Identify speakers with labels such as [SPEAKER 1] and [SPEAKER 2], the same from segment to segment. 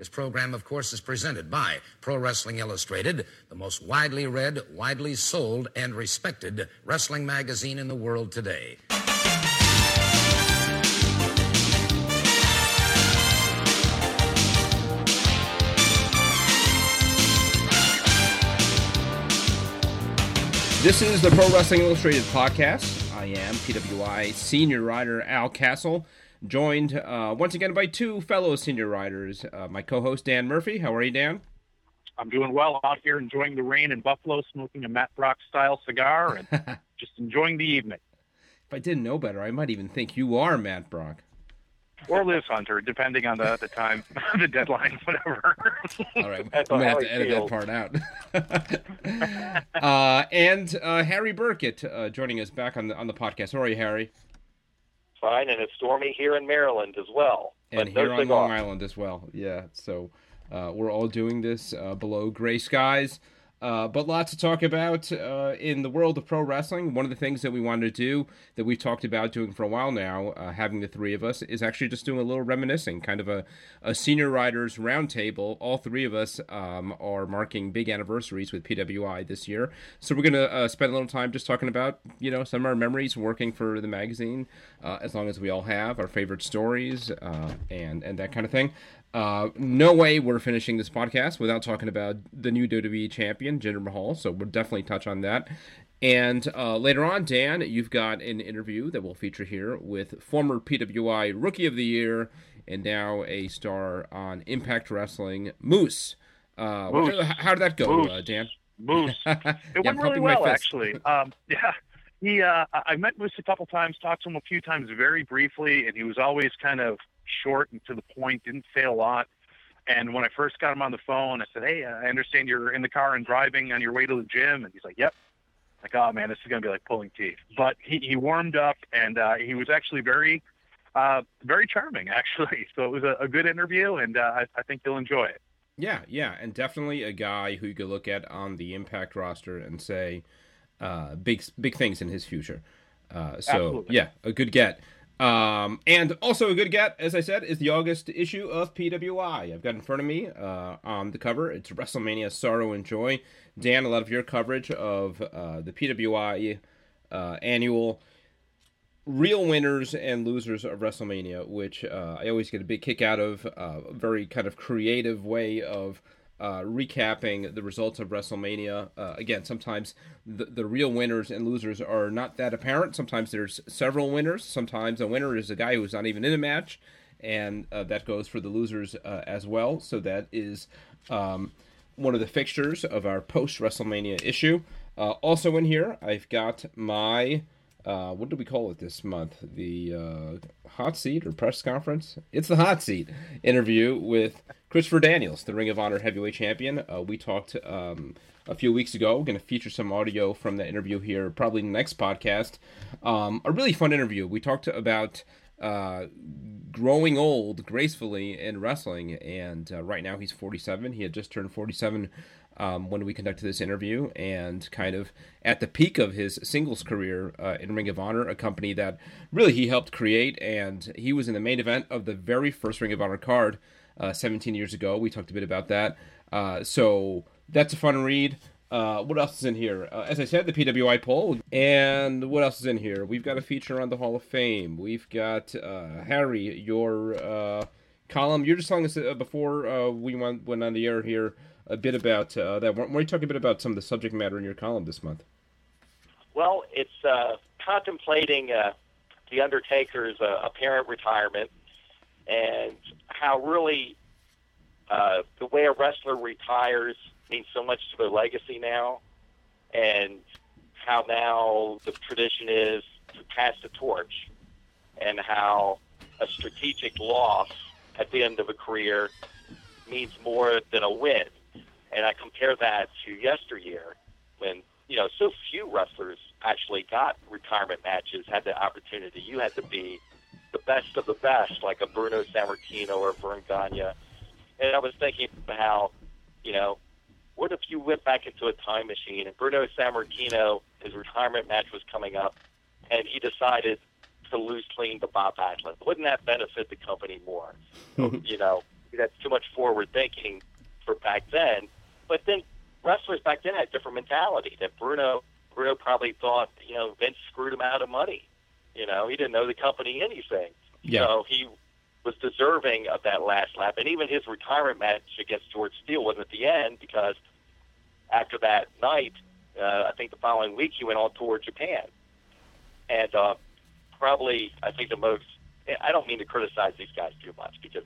[SPEAKER 1] This program, of course, is presented by Pro Wrestling Illustrated, the most widely read, widely sold, and respected wrestling magazine in the world today.
[SPEAKER 2] This is the Pro Wrestling Illustrated podcast. I am PWI senior writer Al Castle, joined uh, once again by two fellow senior writers. Uh, my co-host Dan Murphy. How are you, Dan?
[SPEAKER 3] I'm doing well out here, enjoying the rain in Buffalo, smoking a Matt Brock style cigar, and just enjoying the evening.
[SPEAKER 2] If I didn't know better, I might even think you are Matt Brock
[SPEAKER 3] or Liz Hunter, depending on the, the time, the deadline, whatever.
[SPEAKER 2] All right, I'm gonna have to edit feels. that part out. uh, and uh, Harry Burkett uh, joining us back on the on the podcast. How are you, Harry?
[SPEAKER 4] Fine, and it's stormy here in Maryland as well.
[SPEAKER 2] And here on Long Island as well. Yeah, so uh, we're all doing this uh, below gray skies. Uh, but lots to talk about uh, in the world of pro wrestling. One of the things that we wanted to do that we've talked about doing for a while now, uh, having the three of us, is actually just doing a little reminiscing, kind of a, a senior writers roundtable. All three of us um, are marking big anniversaries with PWI this year, so we're going to uh, spend a little time just talking about you know some of our memories working for the magazine, uh, as long as we all have our favorite stories uh, and and that kind of thing. Uh, no way we're finishing this podcast without talking about the new WWE champion, Jinder Mahal. So we'll definitely touch on that. And uh, later on, Dan, you've got an interview that we'll feature here with former PWI Rookie of the Year and now a star on Impact Wrestling, Moose. Uh, Moose. How did that go, uh, Dan?
[SPEAKER 3] Moose. It yeah, went really well, actually. Um, yeah. He, uh, I met Moose a couple times, talked to him a few times very briefly, and he was always kind of short and to the point, didn't say a lot. And when I first got him on the phone, I said, "Hey, I understand you're in the car and driving on your way to the gym." And he's like, "Yep." Like, oh man, this is gonna be like pulling teeth. But he he warmed up, and uh, he was actually very, uh, very charming, actually. So it was a, a good interview, and uh, I, I think you'll enjoy it.
[SPEAKER 2] Yeah, yeah, and definitely a guy who you could look at on the Impact roster and say uh, big big things in his future. Uh, so Absolutely. yeah, a good get. Um, and also a good get, as I said, is the August issue of PWI. I've got in front of me uh, on the cover. It's WrestleMania Sorrow and Joy. Dan, a lot of your coverage of uh, the PWI uh, annual real winners and losers of WrestleMania, which uh, I always get a big kick out of. Uh, a very kind of creative way of uh, recapping the results of WrestleMania. Uh, again, sometimes the, the real winners and losers are not that apparent. Sometimes there's several winners. Sometimes a winner is a guy who's not even in a match, and uh, that goes for the losers uh, as well. So that is um, one of the fixtures of our post WrestleMania issue. Uh, also in here, I've got my uh, what do we call it this month? The uh, hot seat or press conference? It's the hot seat interview with Christopher Daniels, the Ring of Honor heavyweight champion. Uh, we talked um, a few weeks ago. We're going to feature some audio from the interview here, probably next podcast. Um, a really fun interview. We talked about uh, growing old gracefully in wrestling, and uh, right now he's 47. He had just turned 47 um, when we conducted this interview, and kind of at the peak of his singles career uh, in Ring of Honor, a company that really he helped create, and he was in the main event of the very first Ring of Honor card uh, 17 years ago. We talked a bit about that, uh, so that's a fun read. Uh, what else is in here? Uh, as I said, the PWI poll. And what else is in here? We've got a feature on the Hall of Fame. We've got uh, Harry, your uh, column. You're just telling us uh, before uh, we went, went on the air here a bit about uh, that. Why don't you talk a bit about some of the subject matter in your column this month?
[SPEAKER 4] Well, it's uh, contemplating uh, the Undertaker's uh, apparent retirement and how really uh, the way a wrestler retires means so much to their legacy now, and how now the tradition is to pass the torch, and how a strategic loss at the end of a career means more than a win. And I compare that to yesteryear when, you know, so few wrestlers actually got retirement matches, had the opportunity. You had to be the best of the best, like a Bruno Sammartino or Verne Gagne. And I was thinking about how, you know, what if you went back into a time machine and Bruno Sammartino, his retirement match was coming up, and he decided to lose clean to Bob Backlund? Wouldn't that benefit the company more? Mm-hmm. you know, that's too much forward thinking for back then. But then wrestlers back then had a different mentality. That Bruno Bruno probably thought, you know, Vince screwed him out of money. You know, he didn't know the company anything. Yeah. So he was deserving of that last lap. And even his retirement match against George Steele wasn't at the end because after that night, uh, I think the following week he went on tour Japan. And uh, probably, I think the most, I don't mean to criticize these guys too much because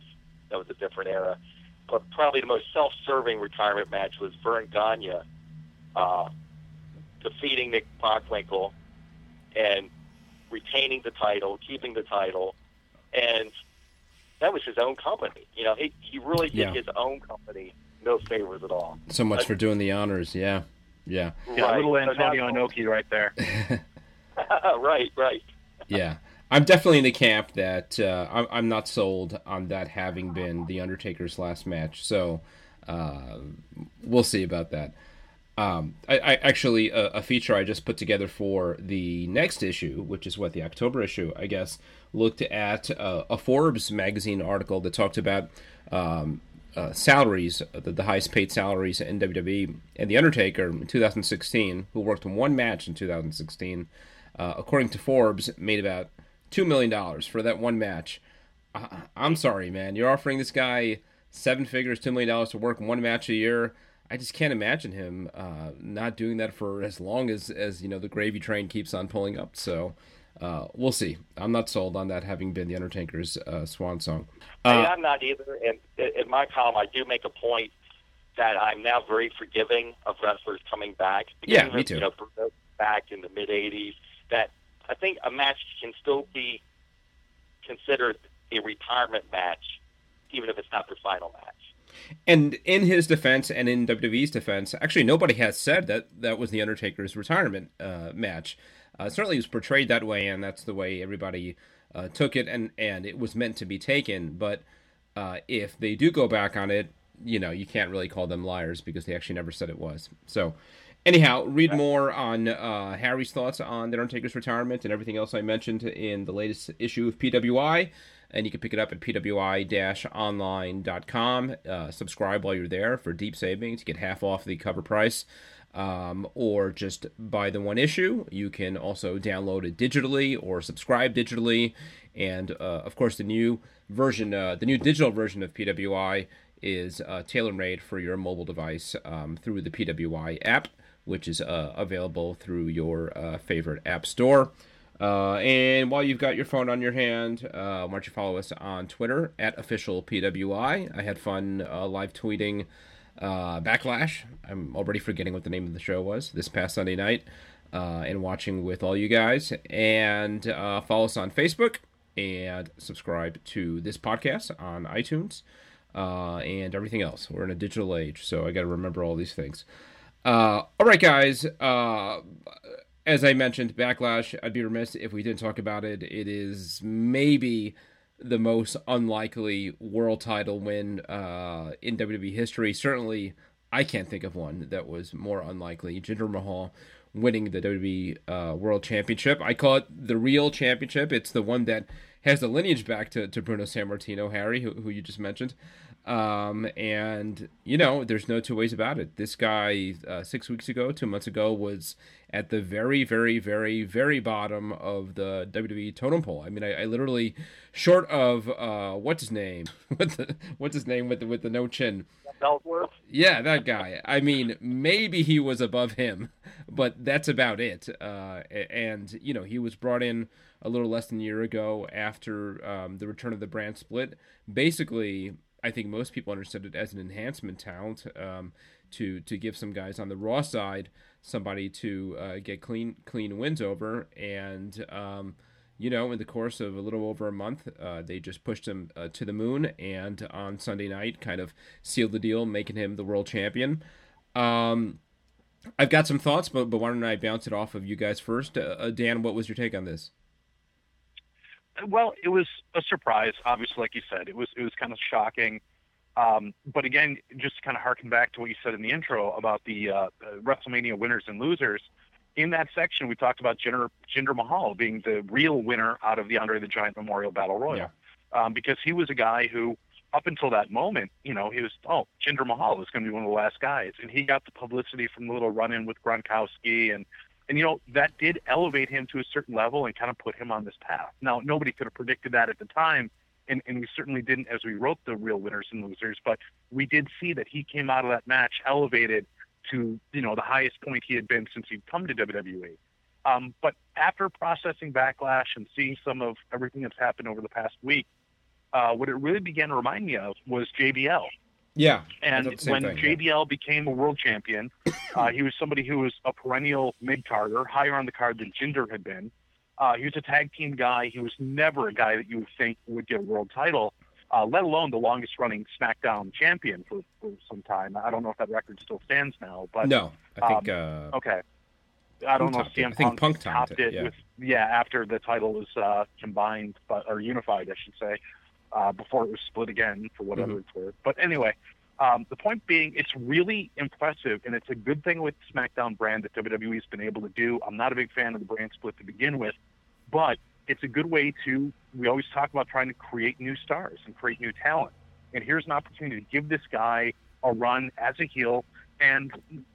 [SPEAKER 4] that was a different era, but probably the most self serving retirement match was Verne Gagne uh, defeating Nick Bockwinkel and retaining the title, keeping the title. And that was his own company. You know, he, he really did yeah. his own company no favors at all.
[SPEAKER 2] So much for doing the honors, yeah. Yeah.
[SPEAKER 3] Yeah, right. little Antonio so Inoki right there.
[SPEAKER 4] right, right.
[SPEAKER 2] yeah. I'm definitely in the camp that uh, I'm, I'm, not sold on that having been the Undertaker's last match. So uh, we'll see about that. Um, I, I, actually a, a, feature I just put together for the next issue, which is what the October issue, I guess, looked at uh, a Forbes magazine article that talked about um, uh, salaries, the, the, highest paid salaries in WWE, and the Undertaker in 2016, who worked in one match in 2016, uh, according to Forbes, made about two million dollars for that one match. I'm sorry, man. You're offering this guy seven figures, two million dollars to work one match a year. I just can't imagine him uh, not doing that for as long as as you know the gravy train keeps on pulling up. So uh, we'll see. I'm not sold on that having been the Undertaker's uh, swan song.
[SPEAKER 4] Uh, I'm not either. And in my column, I do make a point that I'm now very forgiving of wrestlers coming back.
[SPEAKER 2] Yeah, me too.
[SPEAKER 4] You know, back in the mid '80s, that I think a match can still be considered a retirement match, even if it's not the final match.
[SPEAKER 2] And in his defense and in WWE's defense, actually nobody has said that that was the Undertaker's retirement uh, match. Uh, certainly, it was portrayed that way, and that's the way everybody uh, took it, and and it was meant to be taken. But uh, if they do go back on it, you know, you can't really call them liars because they actually never said it was. So, anyhow, read more on uh, Harry's thoughts on the Undertaker's retirement and everything else I mentioned in the latest issue of PWI and you can pick it up at pwi-online.com. Uh, subscribe while you're there for deep savings. Get half off the cover price. Um, or just buy the one issue. You can also download it digitally or subscribe digitally. And uh, of course, the new version, uh, the new digital version of PWI is uh, tailor made for your mobile device um, through the PWI app, which is uh, available through your uh, favorite app store. Uh, and while you've got your phone on your hand, uh, why don't you follow us on Twitter at official PWI? I had fun uh, live tweeting uh, Backlash. I'm already forgetting what the name of the show was this past Sunday night, and watching with all you guys. And follow us on Facebook and subscribe to this podcast on iTunes and everything else. We're in a digital age, so I got to remember all these things. All right, guys as I mentioned, Backlash, I'd be remiss if we didn't talk about it. It is maybe the most unlikely world title win uh, in WWE history. Certainly, I can't think of one that was more unlikely. Jinder Mahal winning the WWE uh, World Championship. I call it the real championship. It's the one that has the lineage back to, to Bruno Sammartino, Harry, who, who you just mentioned. Um, and you know, there's no two ways about it. This guy, uh, six weeks ago, two months ago, was at the very, very, very, very bottom of the WWE totem pole. I mean, I, I literally, short of uh, what's his name, what's, the, what's his name with the with the no chin,
[SPEAKER 4] Ellsworth.
[SPEAKER 2] Yeah, that guy. I mean, maybe he was above him, but that's about it. Uh, and you know, he was brought in a little less than a year ago after um, the return of the brand split. Basically, I think most people understood it as an enhancement talent um, to to give some guys on the Raw side somebody to uh, get clean clean wins over, and um, you know, in the course of a little over a month, uh, they just pushed him uh, to the moon, and on Sunday night, kind of sealed the deal, making him the world champion. Um, I've got some thoughts, but but why don't I bounce it off of you guys first? Uh, uh, Dan, what was your take on this?
[SPEAKER 3] Well, it was a surprise. Obviously, like you said, it was it was kind of shocking. Um, but again, just to kind of harken back to what you said in the intro about the uh, WrestleMania winners and losers. In that section, we talked about Jinder, Jinder Mahal being the real winner out of the Andre the Giant Memorial Battle Royal, yeah. um, because he was a guy who up until that moment, you know, he was, oh, Jinder Mahal is going to be one of the last guys. And he got the publicity from the little run in with Gronkowski. And, and, you know, that did elevate him to a certain level and kind of put him on this path. Now, nobody could have predicted that at the time. And, and we certainly didn't as we wrote the real winners and losers, but we did see that he came out of that match elevated to, you know, the highest point he had been since he'd come to WWE. Um, but after processing backlash and seeing some of everything that's happened over the past week, uh, what it really began to remind me of was JBL.
[SPEAKER 2] Yeah.
[SPEAKER 3] And when
[SPEAKER 2] thing,
[SPEAKER 3] JBL
[SPEAKER 2] yeah.
[SPEAKER 3] became a world champion, uh, he was somebody who was a perennial mid carder, higher on the card than Jinder had been. Uh, he was a tag team guy. He was never a guy that you would think would get a world title, uh, let alone the longest running SmackDown champion for, for some time. I don't know if that record still stands now, but
[SPEAKER 2] no, I think um,
[SPEAKER 3] uh, okay. I don't know if CM
[SPEAKER 2] Punk, Punk
[SPEAKER 3] topped it,
[SPEAKER 2] it yeah.
[SPEAKER 3] with yeah after the title was uh, combined, but or unified, I should say uh, before it was split again for whatever mm-hmm. it's worth. But anyway, um, the point being, it's really impressive, and it's a good thing with SmackDown brand that WWE's been able to do. I'm not a big fan of the brand split to begin with, but it's a good way to. We always talk about trying to create new stars and create new talent, and here's an opportunity to give this guy a run as a heel and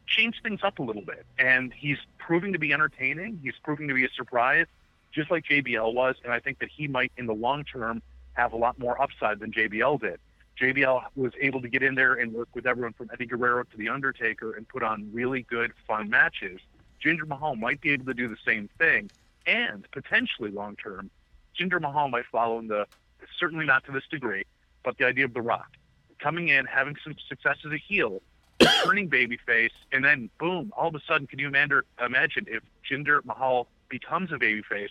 [SPEAKER 3] change things up a little bit. And he's proving to be entertaining. He's proving to be a surprise, just like JBL was. And I think that he might, in the long term, have a lot more upside than JBL did. JBL was able to get in there and work with everyone from Eddie Guerrero to The Undertaker and put on really good, fun matches. Jinder Mahal might be able to do the same thing, and potentially long term, Jinder Mahal might follow in the certainly not to this degree, but the idea of The Rock coming in, having some success as a heel, turning babyface, and then boom, all of a sudden, can you imagine if Jinder Mahal becomes a babyface?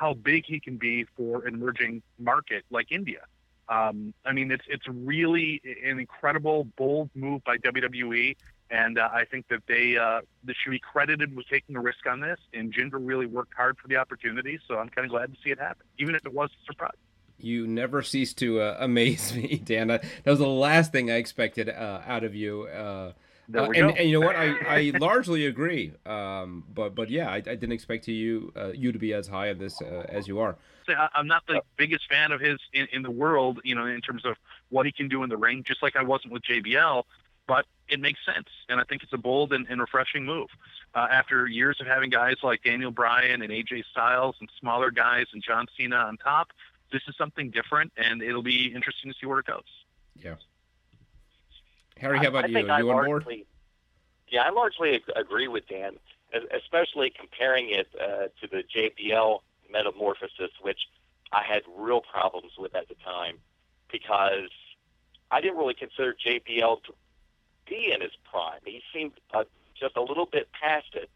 [SPEAKER 3] How big he can be for an emerging market like India. Um, I mean, it's it's really an incredible, bold move by WWE, and uh, I think that they uh, they should be credited with taking a risk on this. And Jinder really worked hard for the opportunity, so I'm kind of glad to see it happen, even if it was a surprise.
[SPEAKER 2] You never cease to uh, amaze me, Dana. That was the last thing I expected uh, out of you. Uh,
[SPEAKER 3] uh,
[SPEAKER 2] and, and, you know what? I, I largely agree. Um, but but yeah, I, I didn't expect to you uh, you to be as high on this uh, as you are.
[SPEAKER 3] I'm not the biggest fan of his in, in the world, you know, in terms of what he can do in the ring. Just like I wasn't with JBL, but it makes sense, and I think it's a bold and, and refreshing move. Uh, after years of having guys like Daniel Bryan and AJ Styles and smaller guys and John Cena on top, this is something different, and it'll be interesting to see where it goes.
[SPEAKER 2] Yeah. Harry, how about
[SPEAKER 4] I,
[SPEAKER 2] I you?
[SPEAKER 4] Are
[SPEAKER 2] you on board?
[SPEAKER 4] Yeah, I largely agree with Dan, especially comparing it uh, to the JBL metamorphosis, which I had real problems with at the time because I didn't really consider JBL to be in his prime. He seemed uh, just a little bit past it,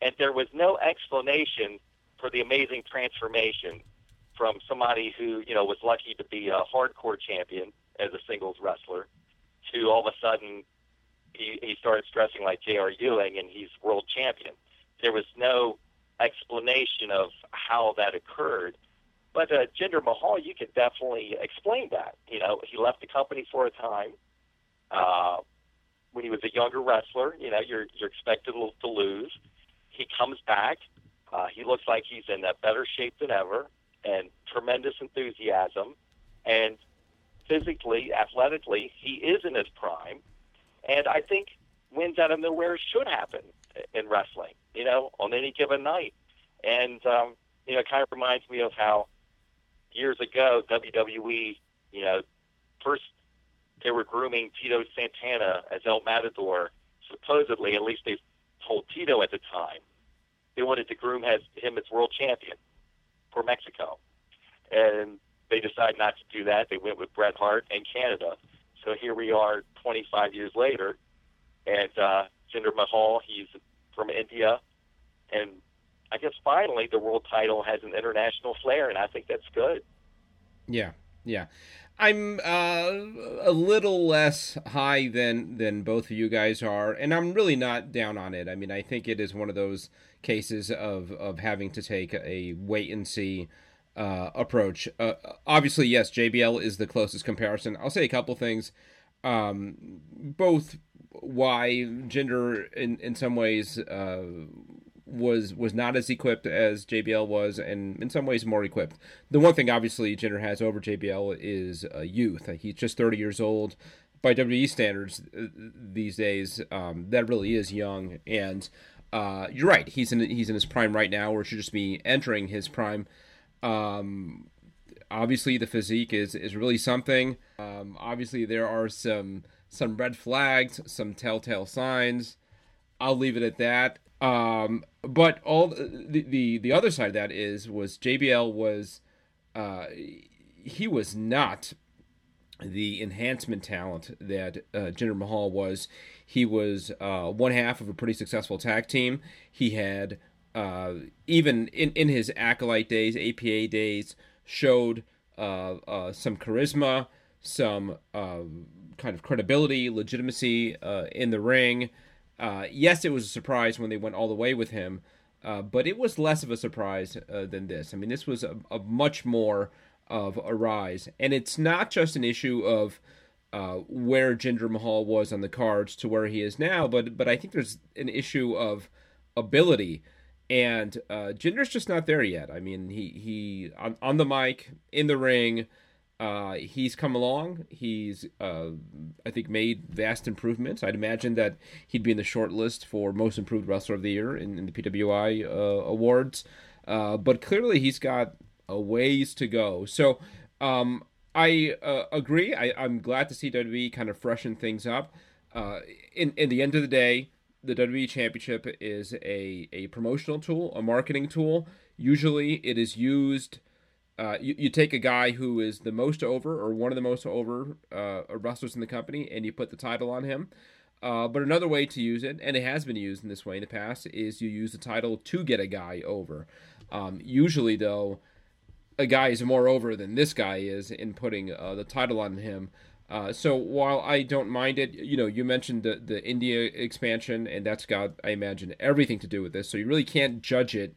[SPEAKER 4] and there was no explanation for the amazing transformation from somebody who you know was lucky to be a hardcore champion as a singles wrestler to all of a sudden he, he started stressing like J.R. Ewing and he's world champion. There was no explanation of how that occurred. But uh, Jinder Mahal, you could definitely explain that. You know, he left the company for a time. Uh, when he was a younger wrestler, you know, you're you're expected to lose. He comes back. Uh, he looks like he's in a better shape than ever, and tremendous enthusiasm. And physically, athletically, he is in his prime. And I think wins out of nowhere should happen in wrestling, you know, on any given night. And, um, you know, it kind of reminds me of how years ago WWE, you know, first they were grooming Tito Santana as El Matador. Supposedly, at least they told Tito at the time, they wanted to groom him as world champion for Mexico. And they decided not to do that. They went with Bret Hart and Canada. So here we are 25 years later, and uh, Jinder Mahal, he's from India, and I guess finally the world title has an international flair, and I think that's good.
[SPEAKER 2] Yeah, yeah. I'm uh, a little less high than than both of you guys are, and I'm really not down on it. I mean, I think it is one of those cases of of having to take a wait and see uh, approach. Uh, obviously, yes, JBL is the closest comparison. I'll say a couple things. Um, both why Jinder in in some ways, uh, was was not as equipped as JBL was, and in some ways more equipped. The one thing obviously Jinder has over JBL is uh, youth. He's just 30 years old. By WWE standards uh, these days, um, that really is young. And uh, you're right, he's in he's in his prime right now, or should just be entering his prime. Um, obviously, the physique is is really something. Um, obviously, there are some some red flags, some telltale signs. I'll leave it at that. Um, but all the, the the other side of that is was JBL was uh, he was not the enhancement talent that uh, Jinder Mahal was. He was uh, one half of a pretty successful tag team. He had uh, even in in his acolyte days, APA days, showed uh, uh, some charisma, some uh, kind of credibility, legitimacy uh, in the ring. Yes, it was a surprise when they went all the way with him, but it was less of a surprise than this. I mean, this was a, a, much more of a rise, and it's not just an issue of uh, where Jinder Mahal was on the cards to where he is now, but but I think there's an issue of ability, and uh, Jinder's just not there yet. I mean, he he on, on the mic in the ring. Uh, he's come along. He's, uh, I think, made vast improvements. I'd imagine that he'd be in the short list for most improved wrestler of the year in, in the PWI uh, awards. Uh, but clearly, he's got a ways to go. So, um, I uh, agree. I, am glad to see WWE kind of freshen things up. In in the end of the day, the WWE Championship is a a promotional tool, a marketing tool. Usually, it is used uh, you, you take a guy who is the most over or one of the most over uh, wrestlers in the company and you put the title on him. Uh, but another way to use it, and it has been used in this way in the past, is you use the title to get a guy over. Um, usually, though, a guy is more over than this guy is in putting uh, the title on him. Uh, so while I don't mind it, you know, you mentioned the the India expansion, and that's got, I imagine, everything to do with this. So you really can't judge it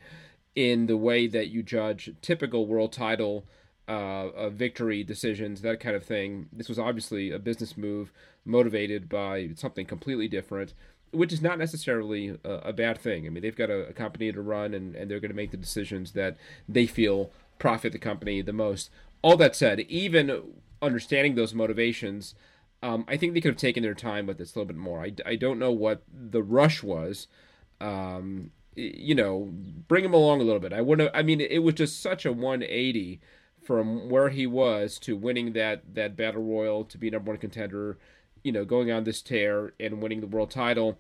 [SPEAKER 2] in the way that you judge typical world title uh, victory decisions, that kind of thing. This was obviously a business move motivated by something completely different, which is not necessarily a, a bad thing. I mean, they've got a, a company to run, and, and they're going to make the decisions that they feel profit the company the most. All that said, even understanding those motivations, um, I think they could have taken their time with this a little bit more. I, I don't know what the rush was. Um, you know, bring him along a little bit. I wouldn't. I mean, it was just such a 180 from where he was to winning that that battle royal to be number one contender. You know, going on this tear and winning the world title.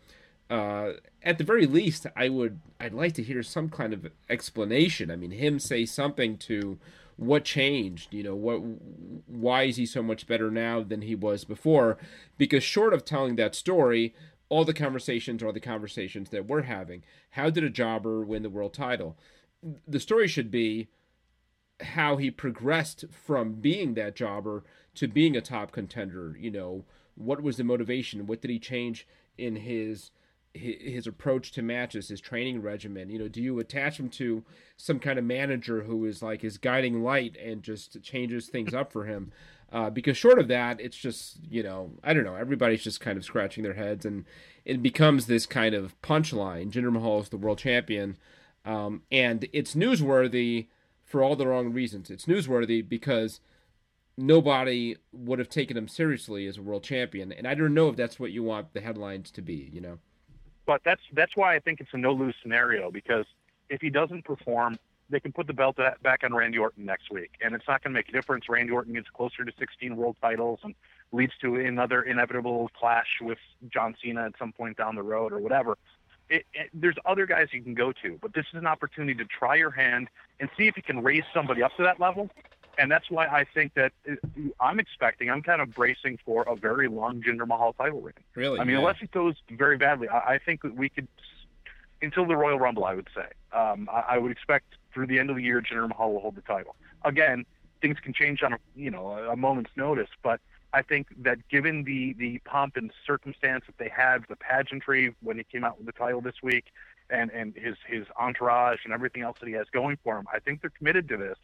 [SPEAKER 2] Uh, at the very least, I would. I'd like to hear some kind of explanation. I mean, him say something to what changed. You know, what? Why is he so much better now than he was before? Because short of telling that story, all the conversations are the conversations that we're having. How did a jobber win the world title? The story should be how he progressed from being that jobber to being a top contender. You know, what was the motivation? What did he change in his his approach to matches, his training regimen? You know, do you attach him to some kind of manager who is like his guiding light and just changes things up for him? Uh, because short of that, it's just you know I don't know. Everybody's just kind of scratching their heads, and it becomes this kind of punchline. Jinder Mahal is the world champion, um, and it's newsworthy for all the wrong reasons. It's newsworthy because nobody would have taken him seriously as a world champion, and I don't know if that's what you want the headlines to be. You know,
[SPEAKER 3] but that's that's why I think it's a no lose scenario because if he doesn't perform, they can put the belt back on Randy Orton next week, and it's not going to make a difference. Randy Orton gets closer to 16 world titles and leads to another inevitable clash with John Cena at some point down the road or whatever. It, it, there's other guys you can go to, but this is an opportunity to try your hand and see if you can raise somebody up to that level. And that's why I think that uh, I'm expecting, I'm kind of bracing for a very long Jinder Mahal title reign.
[SPEAKER 2] Really?
[SPEAKER 3] I mean,
[SPEAKER 2] yeah.
[SPEAKER 3] unless it goes very badly, I, I think that we could, until the Royal Rumble, I would say. Um, I, I would expect through the end of the year, Jinder Mahal will hold the title. Again, things can change on a you know a moment's notice, but I think that given the the pomp and circumstance that they had, the pageantry when he came out with the title this week, and and his his entourage and everything else that he has going for him, I think they're committed to this,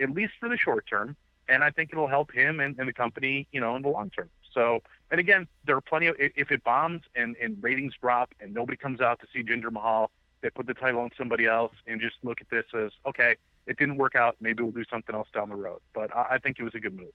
[SPEAKER 3] at least for the short term, and I think it'll help him and, and the company, you know, in the long term. So, and again, there are plenty of if it bombs and and ratings drop and nobody comes out to see Jinder Mahal, They put the title on somebody else and just look at this as okay, it didn't work out. Maybe we'll do something else down the road. But I, I think it was a good move.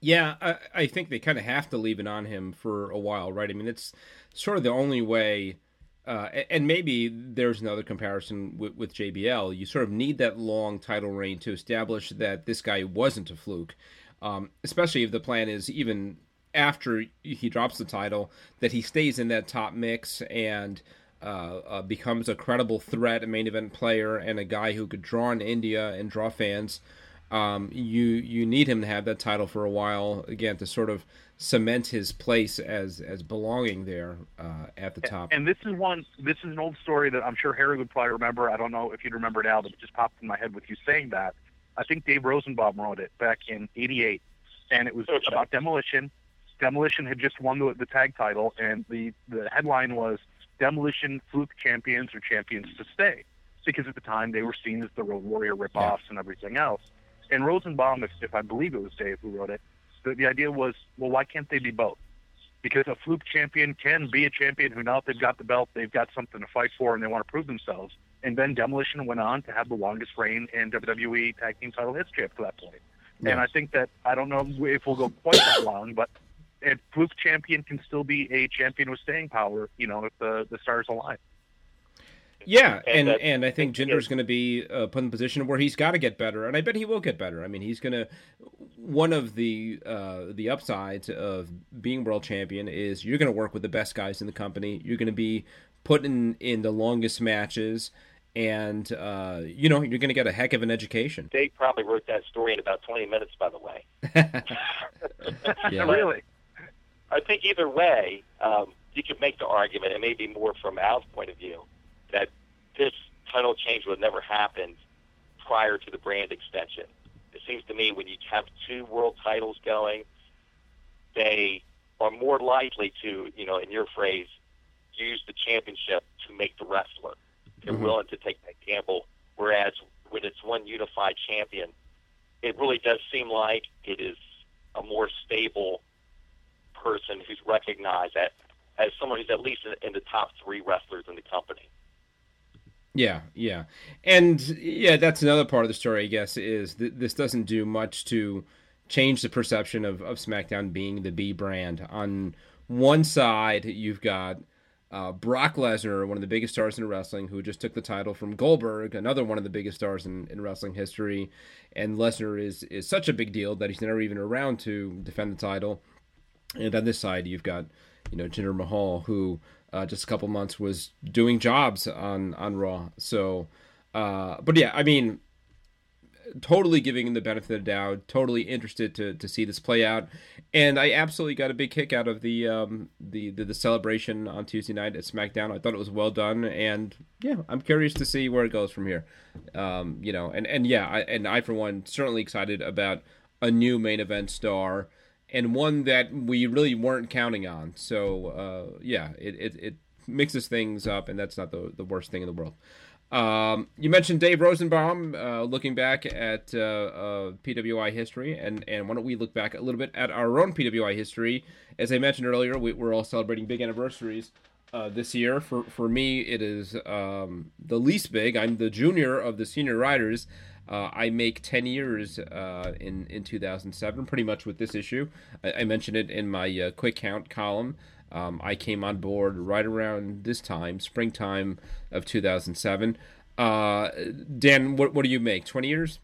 [SPEAKER 2] Yeah, I, I think they kind of have to leave it on him for a while, right? I mean, it's sort of the only way. Uh, and maybe there's another comparison with, with, JBL. You sort of need that long title reign to establish that this guy wasn't a fluke, um, especially if the plan is even after he drops the title that he stays in that top mix and uh, uh, becomes a credible threat, a main event player, and a guy who could draw in India and draw fans. Um, you you need him to have that title for a while again to sort of cement his place as as belonging there uh, at the top.
[SPEAKER 3] And this is one. This is an old story that I'm sure Harry would probably remember. I don't know if you'd remember it, Al, but it just popped in my head with you saying that. I think Dave Rosenbaum wrote it back in '88, and it was okay. about demolition. Demolition had just won the, the tag title, and the the headline was Demolition Fluke champions or champions to stay, because at the time they were seen as the Road Warrior ripoffs yeah. and everything else. And Rosenbaum, if, if I believe it was Dave who wrote it, the, the idea was, well, why can't they be both? Because a fluke champion can be a champion who now they've got the belt, they've got something to fight for, and they want to prove themselves. And then Demolition went on to have the longest reign in WWE Tag Team Title history up to that point. Yes. And I think that I don't know if we'll go quite that long, but a fluke champion can still be a champion with staying power. You know, if the the stars align.
[SPEAKER 2] Yeah, and and, and I think Jinder's going to be uh, put in a position where he's got to get better, and I bet he will get better. I mean, he's going to. One of the uh, the upsides of being world champion is you're going to work with the best guys in the company. You're going to be put in in the longest matches, and uh, you know you're going to get a heck of an education.
[SPEAKER 4] They probably wrote that story in about 20 minutes, by the way.
[SPEAKER 3] yeah. really.
[SPEAKER 4] I think either way, um, you could make the argument, and maybe more from Al's point of view that this title change would have never happened prior to the brand extension. It seems to me when you have two world titles going, they are more likely to, you know, in your phrase, use the championship to make the wrestler. They're mm-hmm. willing to take that gamble. Whereas when it's one unified champion, it really does seem like it is a more stable person who's recognized as, as someone who's at least in the top three wrestlers in the company.
[SPEAKER 2] Yeah, yeah, and yeah, that's another part of the story. I guess is th- this doesn't do much to change the perception of, of SmackDown being the B brand. On one side, you've got uh, Brock Lesnar, one of the biggest stars in wrestling, who just took the title from Goldberg, another one of the biggest stars in, in wrestling history. And Lesnar is is such a big deal that he's never even around to defend the title. And on this side, you've got you know Jinder Mahal, who uh, just a couple months was doing jobs on on Raw. So, uh, but yeah, I mean, totally giving the benefit of the doubt. Totally interested to to see this play out, and I absolutely got a big kick out of the um, the, the, the celebration on Tuesday night at SmackDown. I thought it was well done, and yeah, I'm curious to see where it goes from here. Um, you know, and and yeah, I, and I for one certainly excited about a new main event star and one that we really weren't counting on. So uh, yeah, it, it, it mixes things up, and that's not the the worst thing in the world. Um, you mentioned Dave Rosenbaum uh, looking back at uh, uh PWI history, and, and why don't we look back a little bit at our own PWI history? As I mentioned earlier, we, are all celebrating big anniversaries uh, this year. For for me, it is um, the least big. I'm the junior of the senior riders. Uh, I make 10 years uh, in, in 2007, pretty much with this issue. I, I mentioned it in my uh, quick count column. Um, I came on board right around this time, springtime of 2007. Uh, Dan, what, what do you make? 20 years?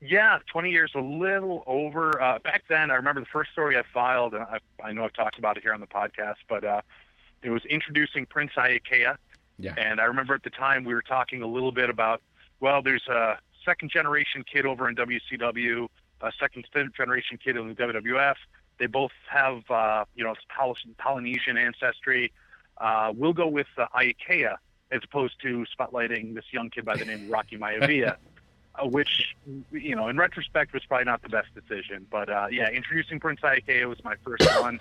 [SPEAKER 3] Yeah, 20 years, a little over. Uh, back then, I remember the first story I filed, and I, I know I've talked about it here on the podcast, but uh, it was introducing Prince Iaukea. Yeah. And I remember at the time we were talking a little bit about, well, there's a second generation kid over in WCW, a second generation kid in the WWF. They both have, uh, you know, Polynesian ancestry. Uh, we'll go with uh, as opposed to spotlighting this young kid by the name of Rocky Maivia, uh, which, you know, in retrospect was probably not the best decision. But uh, yeah, introducing Prince Iaukea was my first one.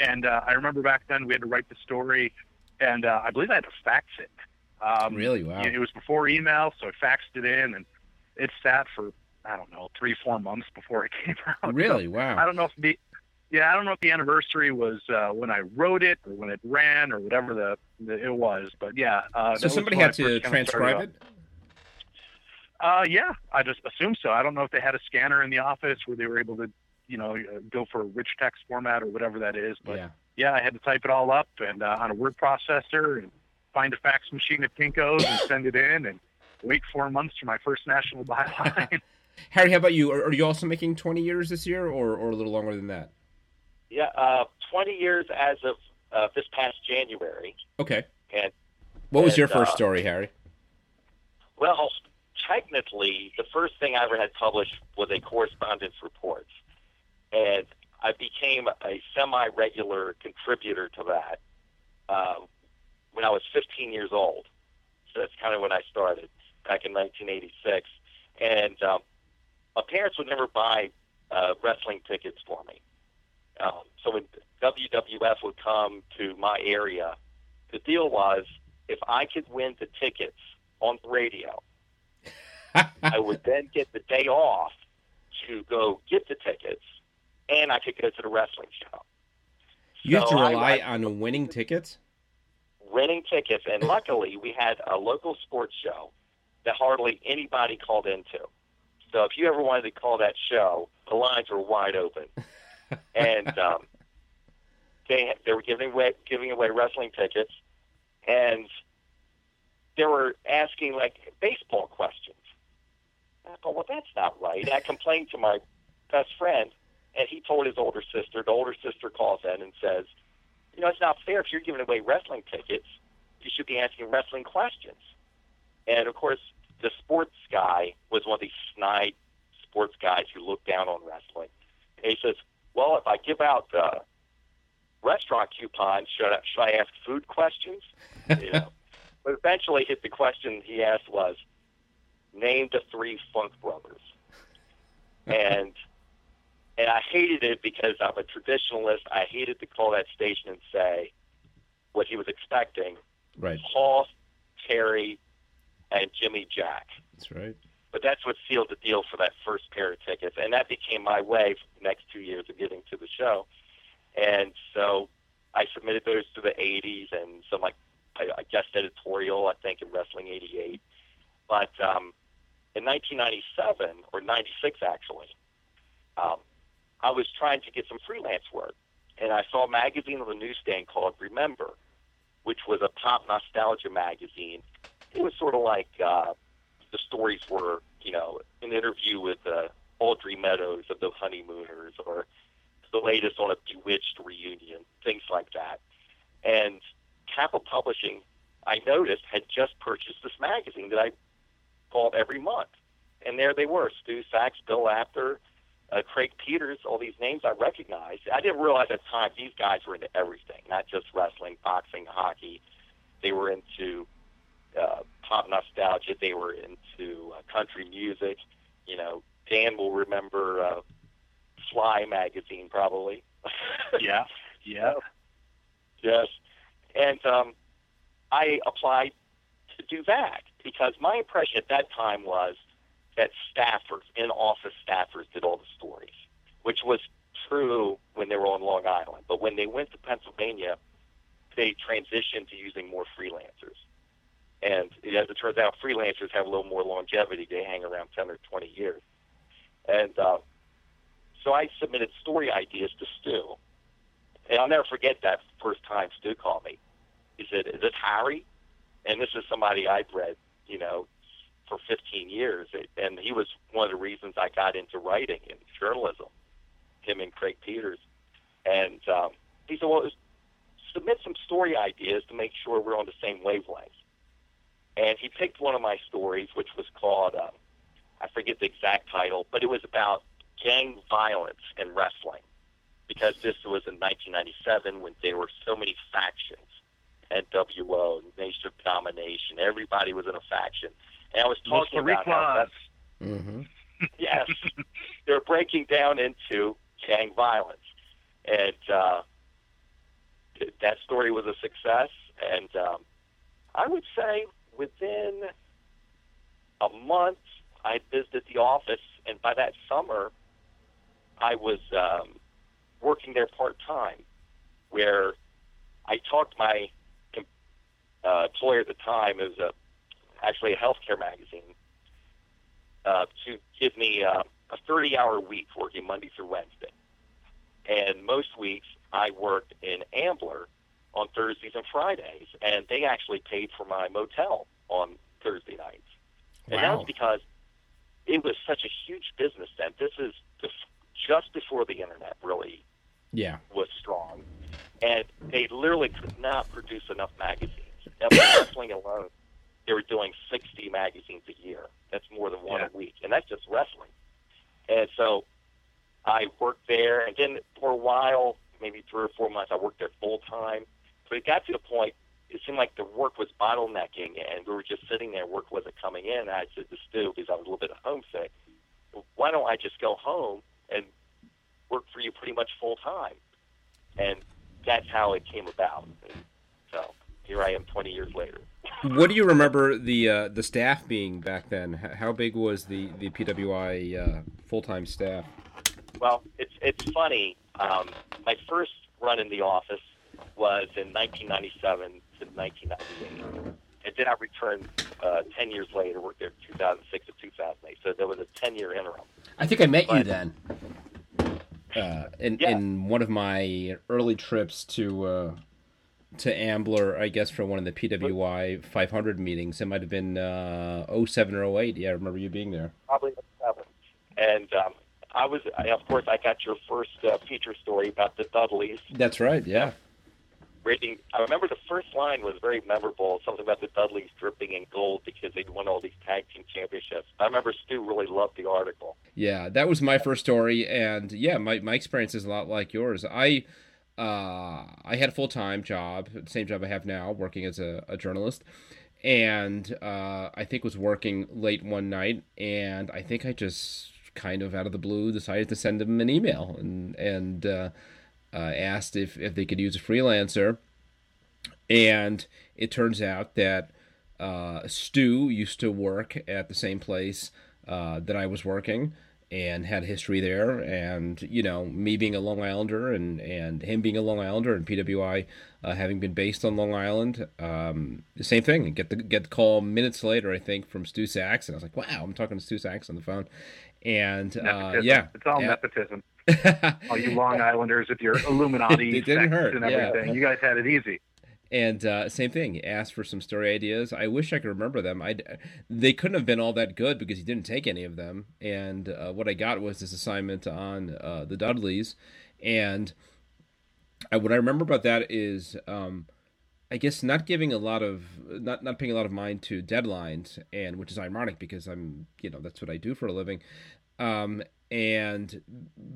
[SPEAKER 3] And uh, I remember back then we had to write the story, and uh, I believe I had to fax it.
[SPEAKER 2] Um, really? Wow.
[SPEAKER 3] It was before email, so I faxed it in, and it sat for I don't know three four months before it came out.
[SPEAKER 2] Really? So
[SPEAKER 3] wow. I don't know if the yeah, I don't know if the anniversary was uh, when I wrote it or when it ran or whatever the, the it was, but yeah. Uh,
[SPEAKER 2] so somebody had to transcribe it.
[SPEAKER 3] Uh, yeah, I just assume so. I don't know if they had a scanner in the office where they were able to, you know, uh, go for a rich text format or whatever that is. But yeah, yeah I had to type it all up and uh, on a word processor and find a fax machine at Kinko's and send it in and wait four months for my first national byline.
[SPEAKER 2] Harry, how about you? Are, are, you also making 20 years this year or, or a little longer than that?
[SPEAKER 4] Yeah, uh, 20 years as of uh, this past January.
[SPEAKER 2] Okay.
[SPEAKER 4] And
[SPEAKER 2] what was and, your first uh, story, Harry?
[SPEAKER 4] Well, technically, the first thing I ever had published was a correspondence report, and I became a semi-regular contributor to that uh, when I was 15 years old. So that's kind of when I started back in 1986, and um, my parents would never buy uh, wrestling tickets for me. Um, so when WWF would come to my area, the deal was if I could win the tickets on the radio, I would then get the day off to go get the tickets, and I could go to the wrestling show.
[SPEAKER 2] You so have to rely I, on winning tickets.
[SPEAKER 4] Winning tickets, and luckily we had a local sports show that hardly anybody called into. So if you ever wanted to call that show, the lines were wide open, and um, they they were giving away giving away wrestling tickets, and they were asking like baseball questions. I thought, well, that's not right. I complained to my best friend, and he told his older sister. The older sister calls in and says, you know, it's not fair if you're giving away wrestling tickets. You should be asking wrestling questions. And of course, the sports guy was one of these snide sports guys who looked down on wrestling. And he says, "Well, if I give out uh, restaurant coupons, should I, should I ask food questions?" you know. But eventually, hit the question he asked was, "Name the three Funk Brothers," and and I hated it because I'm a traditionalist. I hated to call that station and say what he was expecting.
[SPEAKER 2] Right.
[SPEAKER 4] Paul, Terry, and Jimmy Jack.
[SPEAKER 2] That's right.
[SPEAKER 4] But that's what sealed the deal for that first pair of tickets, and that became my way for the next two years of getting to the show. And so I submitted those to the 80s and some like I guest editorial, I think, in Wrestling 88. But um, in 1997 or 96, actually, um, I was trying to get some freelance work, and I saw a magazine on the newsstand called Remember, which was a pop nostalgia magazine it was sort of like uh, the stories were, you know, an interview with uh, Audrey Meadows of the Honeymooners or the latest on a Bewitched reunion, things like that. And Capitol Publishing, I noticed, had just purchased this magazine that I bought every month. And there they were, Stu Saks, Bill Apter, uh, Craig Peters, all these names I recognized. I didn't realize at the time these guys were into everything, not just wrestling, boxing, hockey. They were into uh, pop nostalgia. They were into uh, country music. You know, Dan will remember uh, Fly magazine probably.
[SPEAKER 3] yeah, yeah,
[SPEAKER 4] yes. And um, I applied to do that because my impression at that time was that staffers, in-office staffers, did all the stories, which was true when they were on Long Island. But when they went to Pennsylvania, they transitioned to using more freelancers. And as it turns out, freelancers have a little more longevity. They hang around 10 or 20 years. And uh, so I submitted story ideas to Stu. And I'll never forget that first time Stu called me. He said, Is this Harry? And this is somebody I'd read, you know, for 15 years. And he was one of the reasons I got into writing and journalism, him and Craig Peters. And um, he said, Well, submit some story ideas to make sure we're on the same wavelength. And he picked one of my stories, which was called, uh, I forget the exact title, but it was about gang violence in wrestling. Because this was in 1997 when there were so many factions. NWO, Nation of Domination, everybody was in a faction. And I was talking about how that's, mm-hmm. yes, they're breaking down into gang violence. And uh, that story was a success. And um, I would say within a month, I visited the office, and by that summer, I was um, working there part time, where I talked my uh, employer at the time, it was a, actually a healthcare magazine, uh, to give me uh, a 30 hour week working Monday through Wednesday. And most weeks I worked in Ambler on Thursdays and Fridays, and they actually paid for my motel on Thursday nights. Wow. And that was because it was such a huge business then. This is just before the internet really
[SPEAKER 2] yeah.
[SPEAKER 4] was strong. And they literally could not produce enough magazines. Now, wrestling alone, they were doing 60 magazines a year. That's more than one yeah. a week. And that's just wrestling. And so I worked there, and then for a while, maybe three or four months, I worked there full time. But it got to the point, it seemed like the work was bottlenecking, and we were just sitting there, work wasn't coming in. And I said to Stu, because I was a little bit homesick, why don't I just go home and work for you pretty much full time? And that's how it came about. And so here I am 20 years later.
[SPEAKER 2] what do you remember the uh, the staff being back then? How big was the the PWI uh, full time staff?
[SPEAKER 4] Well, it's it's funny. Um, my first run in the office was in 1997 to 1998, and then I returned uh, 10 years later. Worked there 2006 to 2008. So there was a 10 year interim.
[SPEAKER 2] I think I met but, you then. Uh, in, yeah. in one of my early trips to uh, to Ambler, I guess for one of the PWI 500 meetings. It might have been uh, 07 or 08. Yeah, I remember you being there.
[SPEAKER 4] Probably 07. And um, I was, I, of course, I got your first uh, feature story about the Dudleys.
[SPEAKER 2] That's right. Yeah.
[SPEAKER 4] I remember the first line was very memorable. Something about the Dudleys dripping in gold because they'd won all these tag team championships. I remember Stu really loved the article.
[SPEAKER 2] Yeah, that was my first story, and yeah, my my experience is a lot like yours. I. Uh, I had a full time job, same job I have now, working as a, a journalist, and uh, I think was working late one night, and I think I just kind of out of the blue decided to send him an email and and uh, uh, asked if if they could use a freelancer, and it turns out that uh, Stu used to work at the same place uh, that I was working and had history there. And you know me being a long islander and and him being a long islander and pwi uh, having been based on long island um, the same thing. Get the get the call minutes later i think from stu Saks. And i was like wow i'm talking to stu Saks on the phone and uh, yeah,
[SPEAKER 3] it's all yeah. nepotism. all you Long Islanders with your Illuminati didn't hurt. and everything, yeah. you guys had it easy.
[SPEAKER 2] And uh, same thing, asked for some story ideas. I wish I could remember them. I they couldn't have been all that good because he didn't take any of them. And uh, what I got was this assignment on uh, the Dudleys, and I, what I remember about that is. Um, I guess not giving a lot of not not paying a lot of mind to deadlines, and which is ironic because I'm you know that's what I do for a living, um, and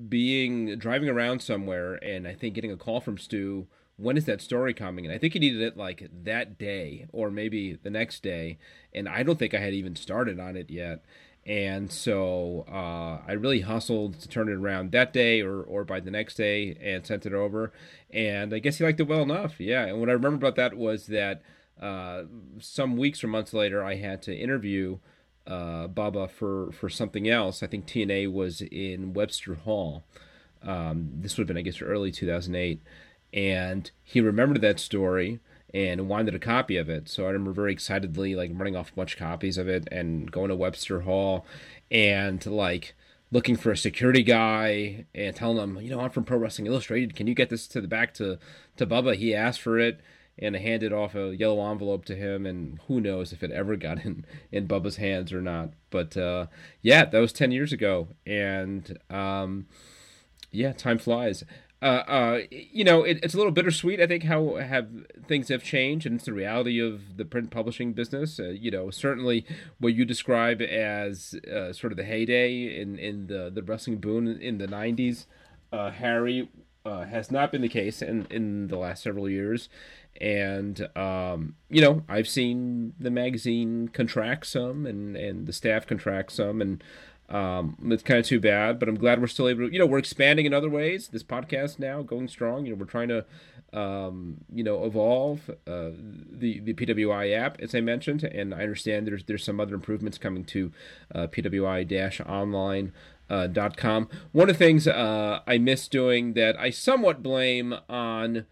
[SPEAKER 2] being driving around somewhere, and I think getting a call from Stu. When is that story coming? And I think he needed it like that day or maybe the next day, and I don't think I had even started on it yet and so uh, I really hustled to turn it around that day or, or by the next day and sent it over. And I guess he liked it well enough. Yeah. And what I remember about that was that uh, some weeks or months later, I had to interview uh, Bubba for, for something else. I think TNA was in Webster Hall. Um, this would have been, I guess, early 2008. And he remembered that story and wanted a copy of it. So I remember very excitedly like running off a bunch of copies of it and going to Webster Hall and like looking for a security guy and telling him, you know, I'm from Pro Wrestling Illustrated. Can you get this to the back to to Bubba? He asked for it and I handed off a yellow envelope to him and who knows if it ever got in in Bubba's hands or not. But uh, yeah, that was 10 years ago and um, yeah, time flies uh, uh, you know, it, it's a little bittersweet. I think how have things have changed, and it's the reality of the print publishing business. Uh, you know, certainly what you describe as uh, sort of the heyday in in the the wrestling boom in the '90s, uh, Harry has not been the case in in the last several years. And um, you know, I've seen the magazine contract some, and and the staff contract some, and um, it's kind of too bad, but I'm glad we're still able to, you know, we're expanding in other ways. This podcast now going strong. You know, we're trying to, um, you know, evolve uh, the the PWI app as I mentioned, and I understand there's there's some other improvements coming to uh, PWI-online Uh, dot com. One of the things uh, I miss doing that I somewhat blame on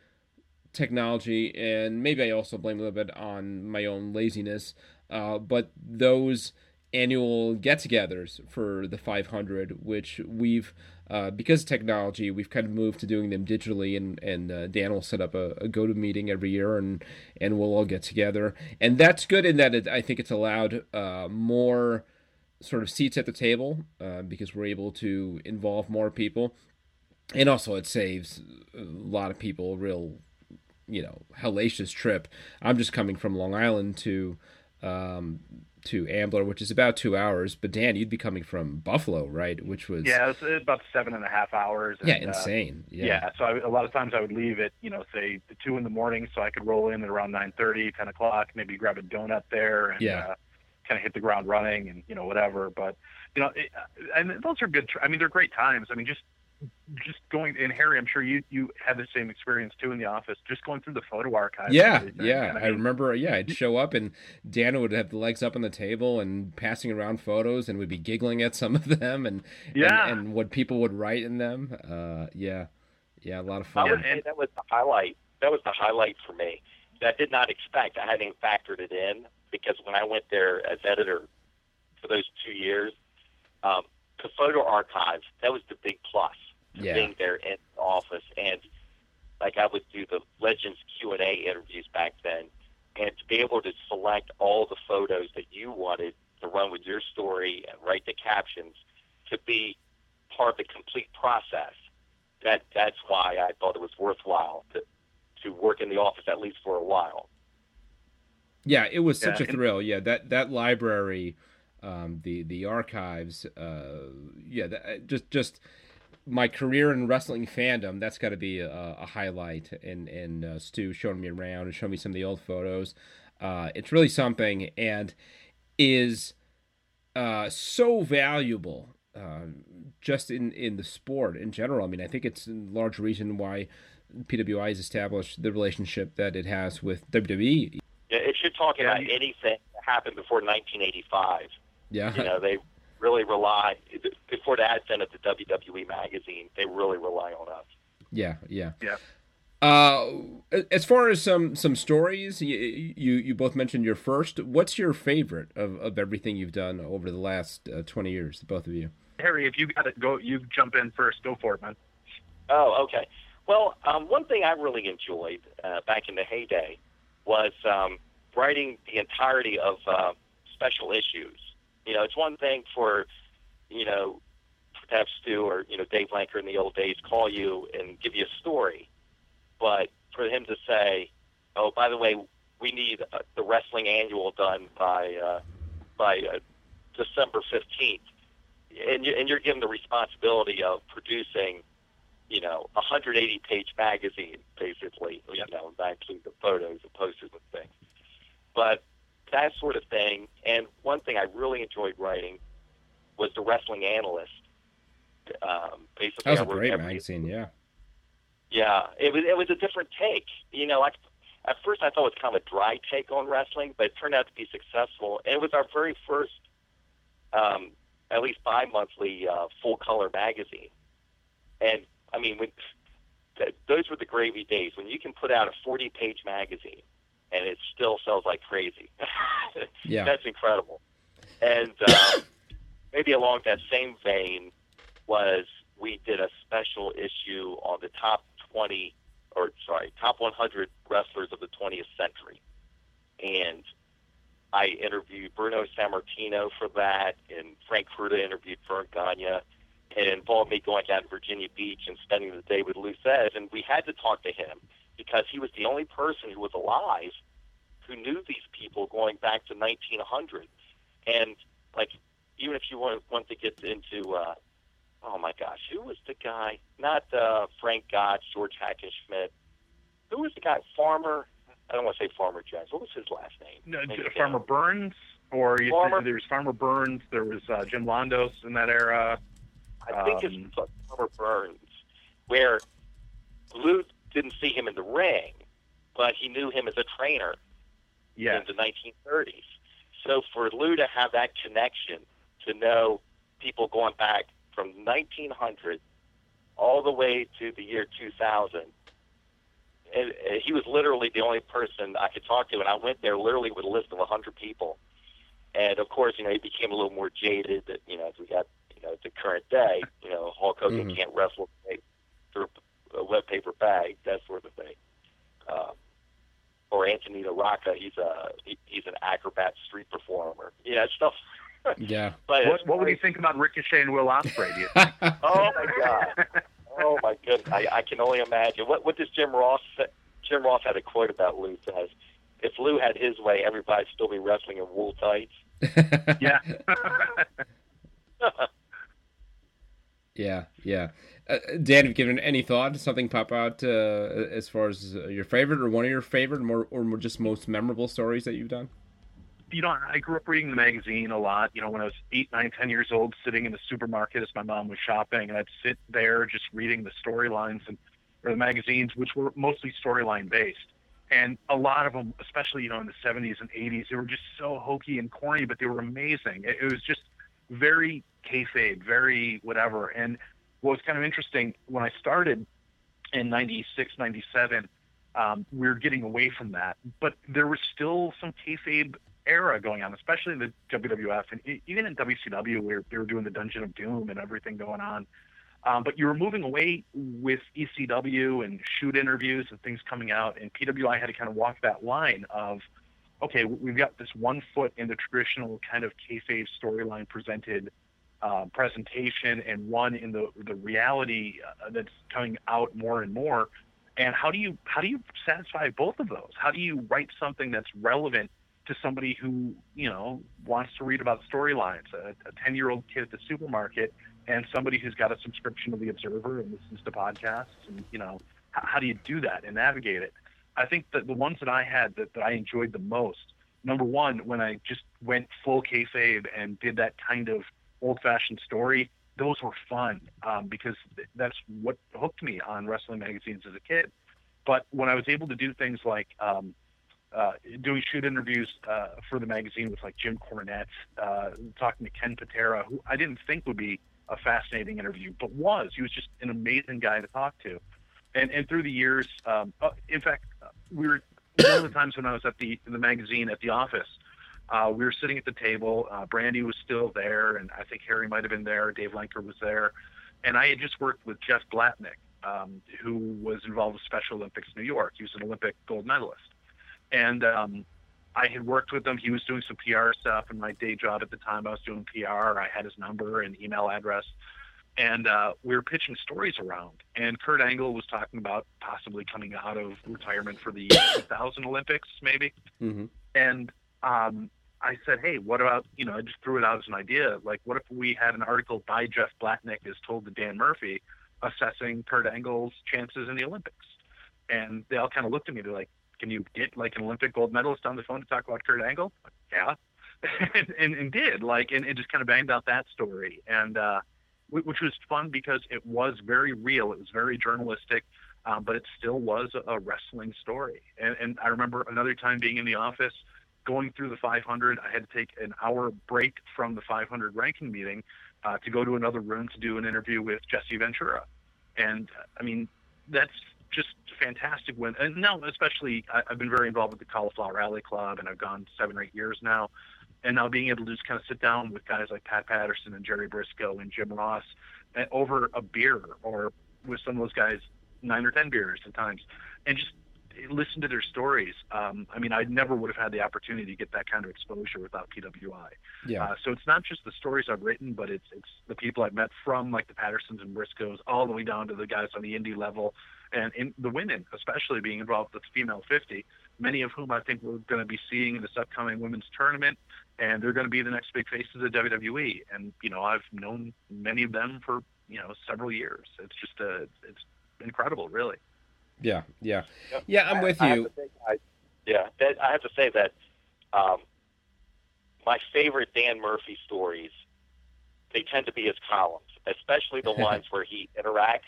[SPEAKER 2] technology, and maybe I also blame a little bit on my own laziness, uh, but those annual get-togethers for the 500, which we've uh, because of technology, we've kind of moved to doing them digitally, and and uh, Dan will set up a, a go to meeting every year, and and we'll all get together, and that's good in that it, I think it's allowed uh, more sort of seats at the table uh, because we're able to involve more people, and also it saves a lot of people a real, you know, hellacious trip. I'm just coming from Long Island to. Um, to Ambler, which is about two hours. But Dan, you'd be coming from Buffalo, right? Which was
[SPEAKER 3] yeah, it was about seven and a half hours.
[SPEAKER 2] And, yeah, uh, insane. Uh, yeah.
[SPEAKER 3] yeah. so I, a lot of times I would leave at you know say two in the morning, so I could roll in at around nine thirty, ten o'clock, maybe grab a donut there, and yeah. uh, kind of hit the ground running, and you know whatever. But you know, it, and those are good. I mean, they're great times. I mean, just just going and Harry, I'm sure you you had the same experience too in the office. Just going through the photo archive.
[SPEAKER 2] Yeah, yeah. I, mean, I, remember. Yeah, I'd show up and Dana would have the legs up on the table and passing around photos, and we'd be giggling at some of them, and yeah, and, and what people would write in them. Uh, yeah, yeah, a lot of fun.
[SPEAKER 4] I would say that was the highlight. That was the highlight for me. That I did not expect. I hadn't factored it in because when I went there as editor for those two years, um, the photo archive that was the big plus yeah. being there in the office. And like I would do the Legends Q and A interviews back then, and to be able to select all the photos that you wanted to run with your story and write the captions to be part of the complete process. That that's why I thought it was worthwhile to to work in the office at least for a while.
[SPEAKER 2] Yeah, it was such yeah, a thrill. Yeah, that that library, um, the the archives, uh, yeah, that, just just my career in wrestling fandom, that's got to be a, a, highlight. And and uh, Stu showing me around and showing me some of the old photos. Uh, it's really something, and is uh, so valuable uh, just in in the sport in general. I mean, I think it's a large reason why PWI has established the relationship that it has with WWE.
[SPEAKER 4] Yeah, if you're talking about anything that happened before 1985, yeah, you know they really rely before the advent of the WWE magazine. They really rely on us.
[SPEAKER 2] Yeah, yeah,
[SPEAKER 3] yeah.
[SPEAKER 2] Uh, as far as some some stories, you, you, you both mentioned your first. What's your favorite of, of everything you've done over the last uh, twenty years, both of you?
[SPEAKER 3] Harry, if you got it, go. You jump in first. Go for it, man.
[SPEAKER 4] Oh, okay. Well, um, one thing I really enjoyed uh, back in the heyday was um, writing the entirety of uh, special issues. You know, it's one thing for, you know, perhaps Stu or, you know, Dave Lenker in the old days call you and give you a story. But for him to say, oh, by the way, we need uh, the wrestling annual done by, uh, by uh, December 15th. And, you, and you're given the responsibility of producing, you know, a 180 page magazine, basically, you know, that includes the photos, the posters, and things. But that sort of thing. And one thing I really enjoyed writing was the Wrestling Analyst. Um, basically,
[SPEAKER 2] that was a great magazine. Yeah.
[SPEAKER 4] Yeah, it was it was a different take. You know, like at first I thought it was kind of a dry take on wrestling, but it turned out to be successful. And it was our very first, um, at least bi-monthly uh, full color magazine. And I mean, when, th- those were the gravy days when you can put out a 40 page magazine and it still sells like crazy.
[SPEAKER 2] yeah,
[SPEAKER 4] that's incredible. And uh, maybe along that same vein was we did a special issue on the top 20 or sorry, top 100 wrestlers of the 20th century, and I interviewed Bruno Sammartino for that, and Frank Fruta interviewed Verne Gagne. and It involved me going down to Virginia Beach and spending the day with Lou and we had to talk to him because he was the only person who was alive who knew these people going back to 1900. And like, even if you want, want to get into, uh, oh my gosh, who was the guy? Not uh, Frank Gotch, George Hackenschmidt. Who was the guy? Farmer. I don't want to say Farmer Jones. What was his last name?
[SPEAKER 3] No, Farmer Burns. Or Farmer, there was Farmer Burns. There was uh, Jim Londos in that era.
[SPEAKER 4] I think um, it's Farmer Burns, where Lou didn't see him in the ring, but he knew him as a trainer yes. in the 1930s. So for Lou to have that connection, to know people going back from 1900 all the way to the year 2000. And, and he was literally the only person I could talk to, and I went there literally with a list of 100 people. And of course, you know, he became a little more jaded. That you know, as we got you know to current day, you know, Hulk Hogan mm-hmm. can't wrestle through a wet paper bag, that sort of thing. Um, or Antonino Rocca, he's a he, he's an acrobat street performer. Yeah, stuff.
[SPEAKER 2] yeah.
[SPEAKER 3] but what, what would you think about Ricochet and Will Ospreay? Do you
[SPEAKER 4] think? oh my god. Oh my goodness. I, I can only imagine. What what does Jim Ross say? Jim Ross had a quote about Lou says, "If Lou had his way, everybody'd still be wrestling in wool tights."
[SPEAKER 3] yeah.
[SPEAKER 2] yeah, yeah. Uh, Dan, have you given any thought? Something pop out uh, as far as your favorite, or one of your favorite, more or more just most memorable stories that you've done?
[SPEAKER 3] You know, I grew up reading the magazine a lot. You know, when I was eight, nine, ten years old, sitting in the supermarket as my mom was shopping, and I'd sit there just reading the storylines and or the magazines, which were mostly storyline based. And a lot of them, especially you know in the 70s and 80s, they were just so hokey and corny, but they were amazing. It, it was just very kayfabe, very whatever. And what was kind of interesting when I started in 96, 97, um, we were getting away from that, but there was still some kayfabe era going on, especially in the WWF and even in WCW, where they were doing the Dungeon of Doom and everything going on. Um, but you were moving away with ECW and shoot interviews and things coming out, and PWI had to kind of walk that line of, okay, we've got this one foot in the traditional kind of kayfabe storyline presented uh, presentation and one in the the reality uh, that's coming out more and more. And how do you how do you satisfy both of those? How do you write something that's relevant to somebody who you know wants to read about storylines, a ten year old kid at the supermarket, and somebody who's got a subscription to the Observer and listens to podcasts, and you know how, how do you do that and navigate it? I think that the ones that I had that, that I enjoyed the most, number one, when I just went full kayfabe and did that kind of old-fashioned story, those were fun um, because that's what hooked me on wrestling magazines as a kid. But when I was able to do things like um, uh, doing shoot interviews uh, for the magazine with like Jim Cornette, uh, talking to Ken Patera, who I didn't think would be a fascinating interview, but was. He was just an amazing guy to talk to. And and through the years, um, uh, in fact, we were one of the times when I was at the the magazine at the office. Uh, we were sitting at the table. Uh, Brandi was still there, and I think Harry might have been there. Dave Lenker was there, and I had just worked with Jeff Blatnick, um, who was involved with Special Olympics New York. He was an Olympic gold medalist, and um, I had worked with him. He was doing some PR stuff in my day job at the time. I was doing PR. I had his number and email address, and uh, we were pitching stories around. And Kurt Angle was talking about possibly coming out of retirement for the 2000 Olympics, maybe. Mm-hmm. And um, I said, hey, what about, you know, I just threw it out as an idea. Like, what if we had an article by Jeff Blatnick as told to Dan Murphy assessing Kurt Angle's chances in the Olympics? And they all kind of looked at me. They're like, can you get like an Olympic gold medalist on the phone to talk about Kurt Angle? Like, yeah. and, and, and, did like, and, and just kind of banged out that story. And, uh, which was fun because it was very real. It was very journalistic. Um, but it still was a wrestling story. And, and I remember another time being in the office, going through the 500, I had to take an hour break from the 500 ranking meeting uh, to go to another room to do an interview with Jesse Ventura. And I mean, that's just fantastic. When and now, especially, I, I've been very involved with the Cauliflower Alley Club, and I've gone seven or eight years now. And now being able to just kind of sit down with guys like Pat Patterson and Jerry Brisco and Jim Ross uh, over a beer or with some of those guys nine or ten beers at times, and just listen to their stories. Um, I mean, I never would have had the opportunity to get that kind of exposure without PWI. Yeah. Uh, so it's not just the stories I've written, but it's it's the people I've met from like the Pattersons and Briscos, all the way down to the guys on the indie level, and in the women, especially being involved with the female 50. Many of whom I think we're going to be seeing in this upcoming women's tournament, and they're going to be the next big faces of WWE. And you know, I've known many of them for you know several years. It's just a it's incredible, really.
[SPEAKER 2] Yeah, yeah, yep. yeah. I'm with I, you.
[SPEAKER 4] I say, I, yeah, that, I have to say that um, my favorite Dan Murphy stories they tend to be his columns, especially the ones where he interacts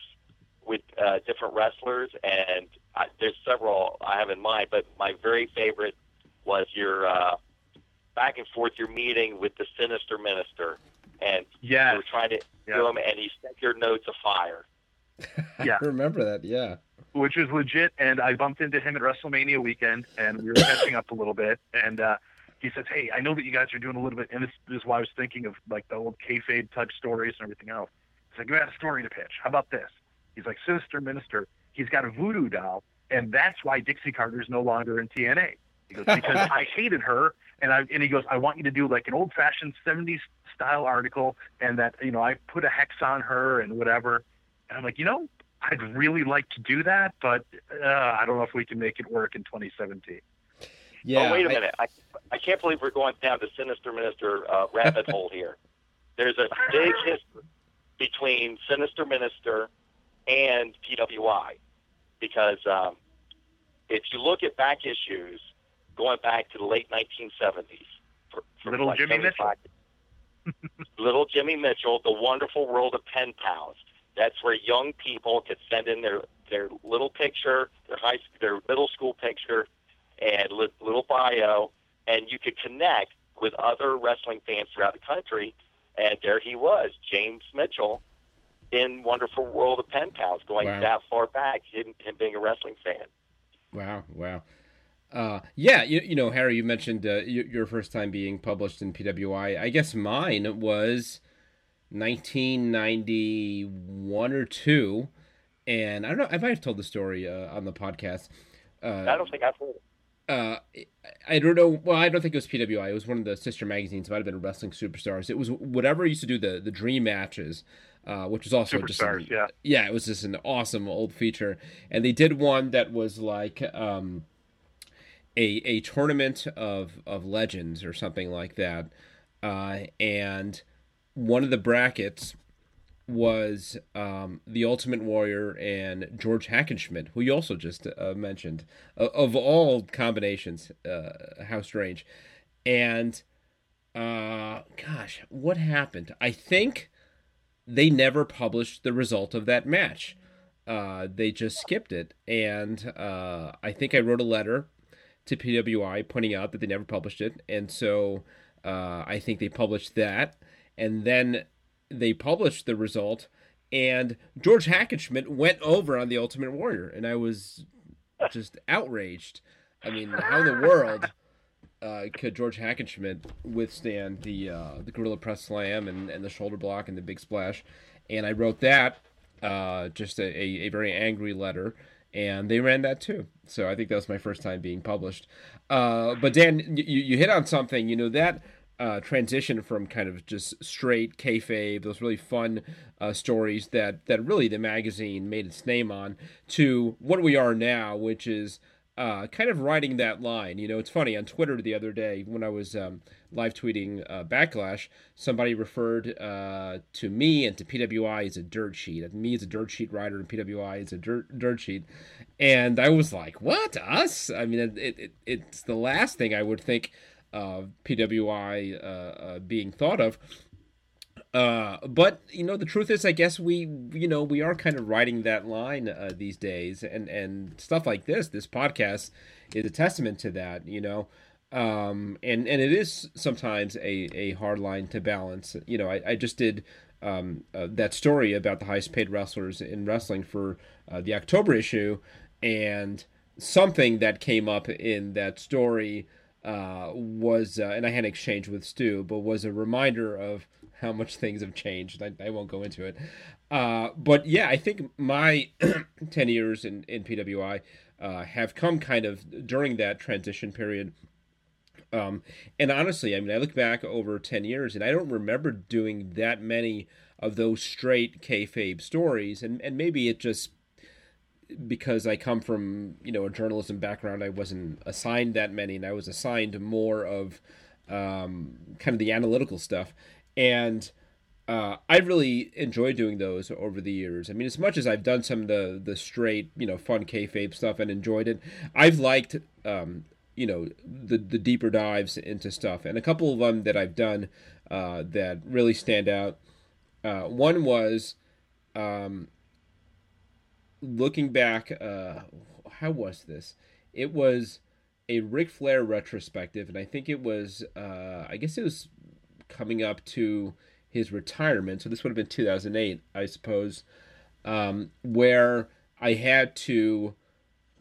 [SPEAKER 4] with uh, different wrestlers. And I, there's several I have in mind, but my very favorite was your uh, back and forth your meeting with the Sinister Minister and
[SPEAKER 3] yeah.
[SPEAKER 4] you were trying to yeah. do him, and he set your notes of fire.
[SPEAKER 2] yeah, I remember that. Yeah,
[SPEAKER 3] which was legit. And I bumped into him at WrestleMania weekend, and we were catching up a little bit. And uh, he says, "Hey, I know that you guys are doing a little bit, and this, this is why I was thinking of like the old kayfabe type stories and everything else." He's like, "You had a story to pitch. How about this?" He's like, "Sinister Minister. He's got a voodoo doll, and that's why Dixie Carter is no longer in TNA." He goes, "Because I hated her, and I and he goes, I want you to do like an old fashioned '70s style article, and that you know I put a hex on her and whatever." And I'm like, you know, I'd really like to do that, but uh, I don't know if we can make it work in 2017.
[SPEAKER 4] Yeah. Oh, wait a minute. I, I can't believe we're going down the Sinister Minister uh, rabbit hole here. There's a big history between Sinister Minister and PWI because um, if you look at back issues going back to the late 1970s,
[SPEAKER 3] for, for Little like Jimmy Mitchell.
[SPEAKER 4] Little Jimmy Mitchell, The Wonderful World of Pen Pals. That's where young people could send in their their little picture, their high school, their middle school picture, and li- little bio, and you could connect with other wrestling fans throughout the country. And there he was, James Mitchell, in Wonderful World of Pen Pals, going wow. that far back, him, him being a wrestling fan.
[SPEAKER 2] Wow, wow. Uh, yeah, you, you know, Harry, you mentioned uh, your, your first time being published in PWI. I guess mine was 1991 or two, and I don't know. I might have told the story uh, on the podcast.
[SPEAKER 4] Uh, I don't think I've heard.
[SPEAKER 2] Uh, I don't know. Well, I don't think it was PWI. It was one of the sister magazines. It might have been Wrestling Superstars. It was whatever used to do the the dream matches, uh, which was also
[SPEAKER 3] Superstars,
[SPEAKER 2] just
[SPEAKER 3] an, yeah,
[SPEAKER 2] yeah. It was just an awesome old feature, and they did one that was like um, a a tournament of of legends or something like that, uh, and one of the brackets was um, the Ultimate Warrior and George Hackenschmidt, who you also just uh, mentioned. Uh, of all combinations, uh, how strange. And uh, gosh, what happened? I think they never published the result of that match. Uh, they just skipped it, and uh, I think I wrote a letter to PWI pointing out that they never published it, and so I think they published that and then they published the result, and George Hackenschmidt went over on the Ultimate Warrior, and I was just outraged. I mean, how in the world uh, could George Hackenschmidt withstand the uh, the gorilla press slam and, and the shoulder block and the big splash? And I wrote that uh, just a, a, a, very angry letter, and they ran that too. So I think that was my first time being published. Uh, but Dan, you, you hit on something. You know that uh, transition from kind of just straight kayfabe, those really fun uh, stories that that really the magazine made its name on, to what we are now, which is uh, kind of riding that line. You know, it's funny on Twitter the other day when I was um, live tweeting uh, Backlash, somebody referred uh, to me and to PWI as a dirt sheet. Me as a dirt sheet writer and PWI as a dirt dirt sheet, and I was like, "What us?" I mean, it, it, it's the last thing I would think uh, PWI uh, uh, being thought of. Uh, but you know, the truth is, I guess we, you know, we are kind of riding that line uh, these days, and and stuff like this, this podcast is a testament to that. You know, um, and and it is sometimes a a hard line to balance. You know, I, I just did um, uh, that story about the highest paid wrestlers in wrestling for uh, the October issue, and something that came up in that story uh, was, uh, and I had an exchange with Stu, but was a reminder of how much things have changed. I, I won't go into it. Uh, but yeah, I think my 10 years in, in PWI uh, have come kind of during that transition period. Um, and honestly, I mean, I look back over 10 years and I don't remember doing that many of those straight kayfabe stories. And, and maybe it just because I come from you know a journalism background, I wasn't assigned that many, and I was assigned more of um, kind of the analytical stuff, and uh, I really enjoyed doing those over the years. I mean, as much as I've done some of the the straight you know fun kayfabe stuff and enjoyed it, I've liked um, you know the the deeper dives into stuff, and a couple of them that I've done uh, that really stand out. Uh, one was um, looking back, uh, how was this? It was a Ric Flair retrospective, and I think it was, uh, I guess it was coming up to his retirement. So this would have been 2008, I suppose, um, where I had to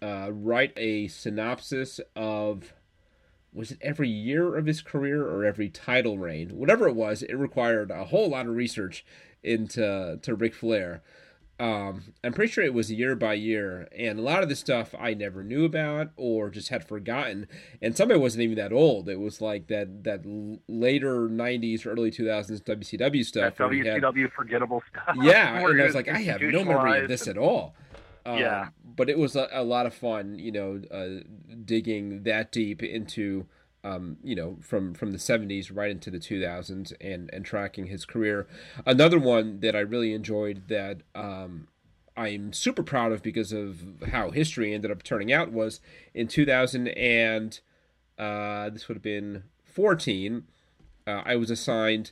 [SPEAKER 2] uh, write a synopsis of was it every year of his career or every title reign? Whatever it was, it required a whole lot of research into to Ric Flair. Um, I'm pretty sure it was year by year, and a lot of the stuff I never knew about or just had forgotten. And some of it wasn't even that old. It was like that that later '90s, or early 2000s WCW stuff.
[SPEAKER 3] That WCW had, forgettable stuff.
[SPEAKER 2] Yeah, and I was like, I have no memory of this at all.
[SPEAKER 3] Um, yeah,
[SPEAKER 2] but it was a, a, lot of fun, you know, uh, digging that deep into um, you know, from from the '70s right into the 2000s, and and tracking his career. Another one that I really enjoyed that um, I'm super proud of because of how history ended up turning out was in 2000 and uh, this would have been 14. Uh, I was assigned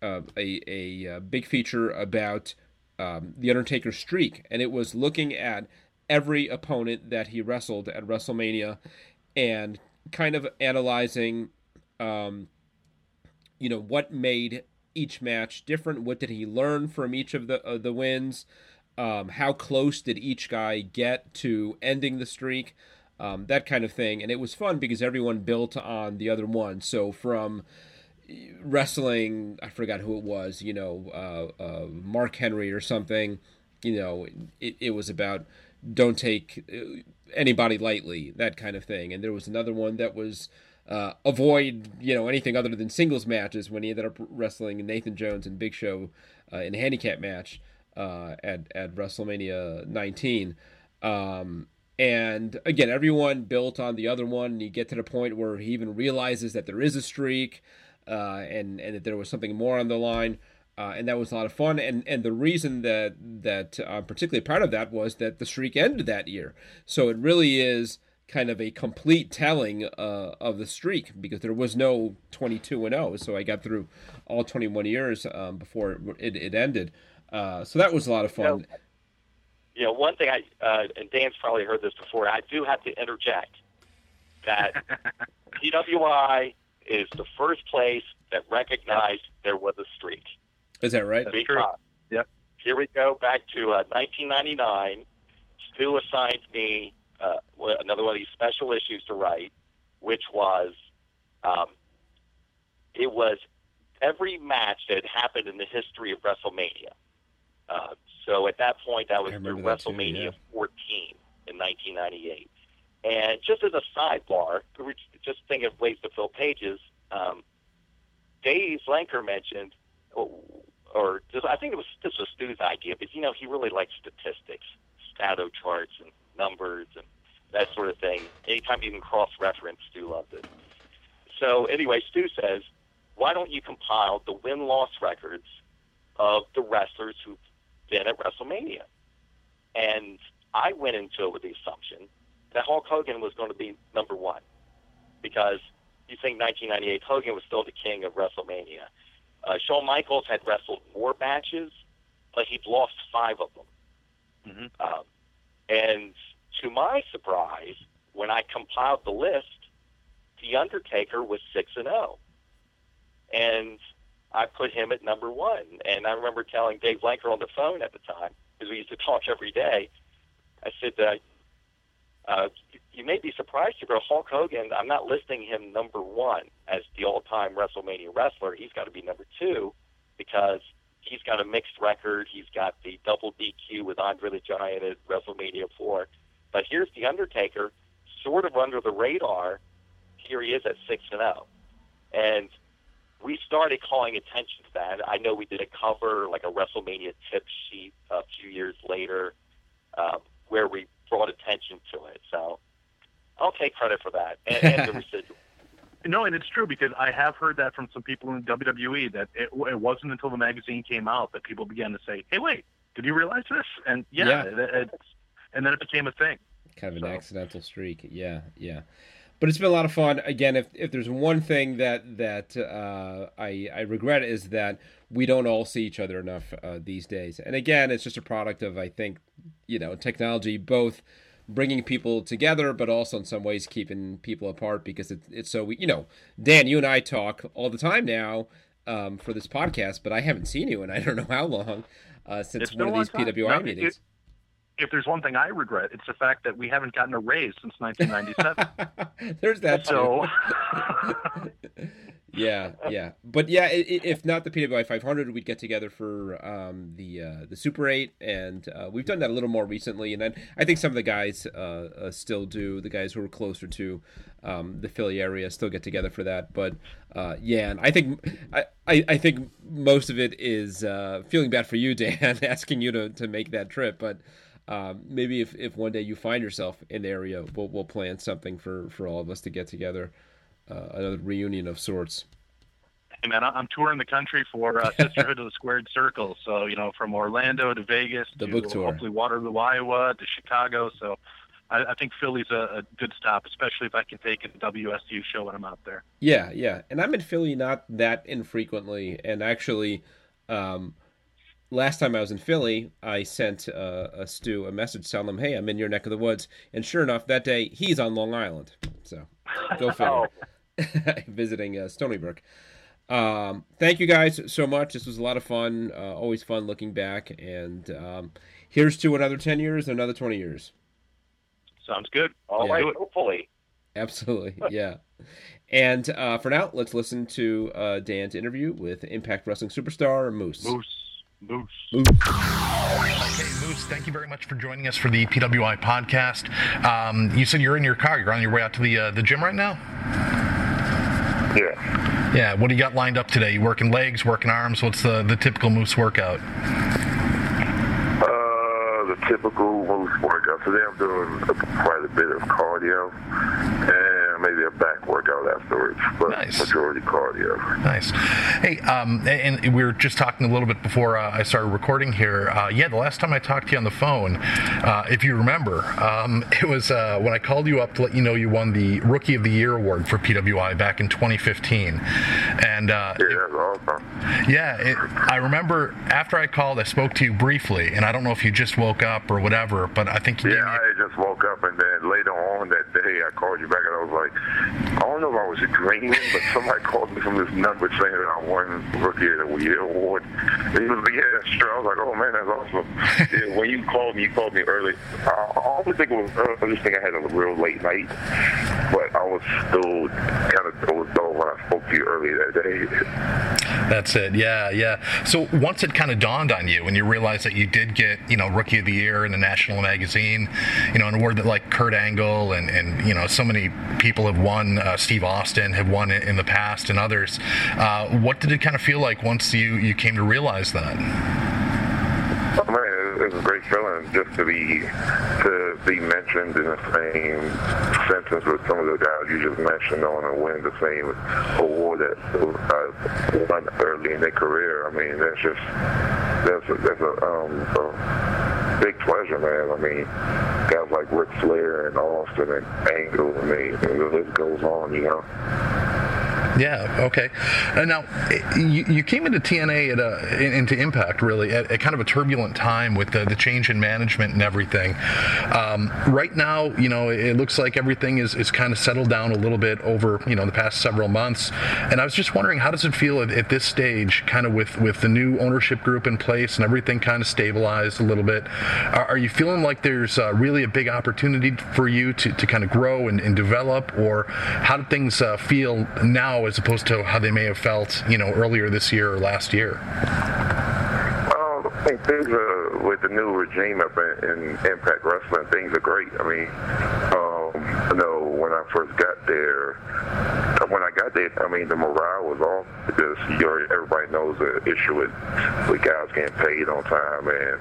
[SPEAKER 2] uh, a, a, a uh, big feature about um, the Undertaker streak, and it was looking at every opponent that he wrestled at WrestleMania and kind of analyzing, um, you know, what made each match different. What did he learn from each of the uh, the wins? Um, how close did each guy get to ending the streak? Um, that kind of thing. And it was fun because everyone built on the other one. So from wrestling, I forgot who it was, you know, uh, uh, Mark Henry or something. You know, it, it was about don't take uh, anybody lightly, that kind of thing. And there was another one that was uh, avoid you know anything other than singles matches when he ended up wrestling Nathan Jones and Big Show uh, in a handicap match uh, at at WrestleMania 19. Um, and again, everyone built on the other one. And you get to the point where he even realizes that there is a streak, uh, and and that there was something more on the line uh, and that was a lot of fun. And and the reason that that I'm particularly proud of that was that the streak ended that year. So it really is kind of a complete telling uh, of the streak because there was no 22 and 0. So I got through all 21 years um, before it, it ended. Uh, so that was a lot of fun.
[SPEAKER 4] You know, one thing I uh, and Dan's probably heard this before. I do have to interject that PWI is the first place that recognized there was a streak.
[SPEAKER 2] Is that right?
[SPEAKER 3] That's true. Yep.
[SPEAKER 4] Here we go back to uh, 1999. Stu assigned me uh, another one of these special issues to write, which was um, it was every match that had happened in the history of WrestleMania. Uh, so at that point, that was through WrestleMania too, yeah. 14 in 1998. And just as a sidebar, just thinking of ways to fill pages, um, Dave Lenker mentioned or just, I think it was this was Stu's idea, but you know he really likes statistics, stato charts, and numbers and that sort of thing. Anytime you can cross-reference, Stu loves it. So anyway, Stu says, why don't you compile the win-loss records of the wrestlers who've been at WrestleMania? And I went into it with the assumption that Hulk Hogan was going to be number one because you think 1998 Hogan was still the king of WrestleMania. Uh, Shawn Michaels had wrestled more matches, but he'd lost five of them. Mm-hmm. Um, and to my surprise, when I compiled the list, The Undertaker was 6 and 0. And I put him at number one. And I remember telling Dave Lenker on the phone at the time, because we used to talk every day, I said, uh, uh, you may be surprised to go Hulk Hogan. I'm not listing him number one as the all-time WrestleMania wrestler. He's got to be number two because he's got a mixed record. He's got the double DQ with Andre the Giant at WrestleMania four. But here's the Undertaker, sort of under the radar. Here he is at six and zero, oh. and we started calling attention to that. I know we did a cover, like a WrestleMania tip sheet, a few years later, um, where we brought attention to it. So I'll take credit for that and, and the residual.
[SPEAKER 3] No, and it's true because I have heard that from some people in WWE that it, it, wasn't until the magazine came out that people began to say, "Hey, wait, did you realize this?" And yeah, yeah. It, and then it became a thing.
[SPEAKER 2] Kind of an accidental streak. Yeah, yeah. But it's been a lot of fun. Again, if if there's one thing that that uh, I I regret is that we don't all see each other enough uh, these days. And again, it's just a product of I think you know technology both bringing people together, but also in some ways keeping people apart because it's it's so we, you know, Dan, you and I talk all the time now um, for this podcast, but I haven't seen you, and I don't know how long uh, since it's one of these PWI meetings. It,
[SPEAKER 3] if there's one thing I regret, it's the fact that we haven't gotten a raise since 1997.
[SPEAKER 2] there's that. So. yeah, yeah, but yeah, if not the PWI 500, we'd get together for um, the uh, the Super 8, and uh, we've done that a little more recently. And then I think some of the guys uh, uh still do. The guys who are closer to um, the Philly area still get together for that. But uh, yeah, and I think I, I, think most of it is uh, feeling bad for you, Dan, asking you to, to make that trip. But um, maybe if, if one day you find yourself in the area, we'll, we'll plan something for, for all of us to get together, uh, another reunion of sorts.
[SPEAKER 3] Hey man, I'm touring the country for uh, Sisterhood of the Squared Circle. So you know, from Orlando to Vegas,
[SPEAKER 2] the
[SPEAKER 3] to
[SPEAKER 2] book tour.
[SPEAKER 3] hopefully Waterloo, Iowa, to Chicago. So I, I think Philly's a, a, good stop, especially if I can take a WSU show when I'm out there.
[SPEAKER 2] Yeah, yeah, and I'm in Philly not that infrequently, and actually. Um, last time I was in Philly, I sent uh, a Stu a message telling him, "Hey, I'm in your neck of the woods," and sure enough, that day he's on Long Island. So go figure. Visiting uh, Stony Brook. Um, thank you guys so much. This was a lot of fun. Uh, always fun looking back. And um, here's to another ten years, another twenty years.
[SPEAKER 3] Sounds good.
[SPEAKER 4] All yeah. right, hopefully.
[SPEAKER 2] Absolutely, yeah. and uh, for now, let's listen to uh, Dan's interview with Impact Wrestling superstar Moose.
[SPEAKER 3] Moose. Moose.
[SPEAKER 2] Moose.
[SPEAKER 5] Okay, Moose, thank you very much for joining us for the PWI podcast. Um, you said you're in your car. You're on your way out to the uh, the gym right now?
[SPEAKER 6] Yeah.
[SPEAKER 5] Yeah. What do you got lined up today? You working legs, working arms? What's the, the typical Moose workout?
[SPEAKER 6] Typical Moose workout. Today I'm doing quite a bit of cardio. And maybe a back workout afterwards, but nice. majority cardio.
[SPEAKER 5] Nice. Hey, um, and we were just talking a little bit before uh, I started recording here. Uh, yeah, the last time I talked to you on the phone, uh, if you remember, um, it was uh, when I called you up to let you know you won the Rookie of the Year award for PWI back in 2015, and
[SPEAKER 6] uh, yeah, awesome.
[SPEAKER 5] yeah, it, I remember after I called, I spoke to you briefly, and I don't know if you just woke up or whatever, but I think you.
[SPEAKER 6] Yeah, I just woke up, and then later on that day, I called you back, and I was like. I don't know if I was dreaming, but somebody called me from this number saying that I won Rookie of the Year award. And he was like, yeah, that's true. I was like, oh, man, that's awesome. yeah, when you called me, you called me early. I, I always think it was early. I just think I had a real late night, but I was still kind of dozed off when I spoke to you earlier that day.
[SPEAKER 5] That's it. Yeah, yeah. So once it kind of dawned on you and you realized that you did get, you know, Rookie of the Year in the National Magazine, you know, an award that like Kurt Angle and, and you know, so many people have won, uh, Steve Austin have won it in the past and others. Uh, what did it kind of feel like once you, you came to realize that?
[SPEAKER 6] Oh, man, it was a great feeling just to be to be mentioned in the same sentence with some of the guys you just mentioned on and win the same award that uh, won early in their career. I mean, that's just that's a, that's a, um, a big pleasure, man. I mean, guys like Ric Flair and Austin and Angle, I mean, the list goes on, you know.
[SPEAKER 5] Yeah. Okay. And now you, you came into TNA at a, into Impact really at, at, kind of a turbulent time with the, the change in management and everything. Um, right now, you know, it looks like everything is, is kind of settled down a little bit over you know the past several months. And I was just wondering, how does it feel at, at this stage, kind of with with the new ownership group in place and everything kind of stabilized a little bit? Are, are you feeling like there's uh, really a big opportunity for you to, to kind of grow and, and develop, or how do things uh, feel now? As opposed to how they may have felt, you know, earlier this year or last year?
[SPEAKER 6] I think things are, with the new regime up in, in Impact Wrestling, things are great. I mean, um, you know, when I first got there, when I got there, I mean, the morale was off because you know, everybody knows the issue with, with guys getting paid on time, and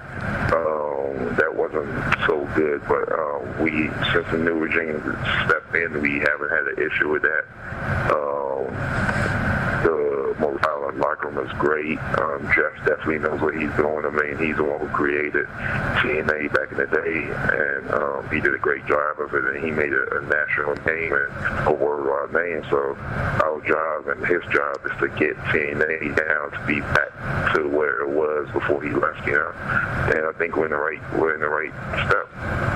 [SPEAKER 6] um, that wasn't so good. But um, we, since the new regime stepped in, we haven't had an issue with that. Um, the locker room is great. Um, Jeff definitely knows what he's doing. I mean, he's the one who created TNA back in the day, and um, he did a great job of it, and he made a, a national name and a worldwide name. So our job and his job is to get TNA down to be back to where it was before he left, you know. And I think we're in the right we're in the right step.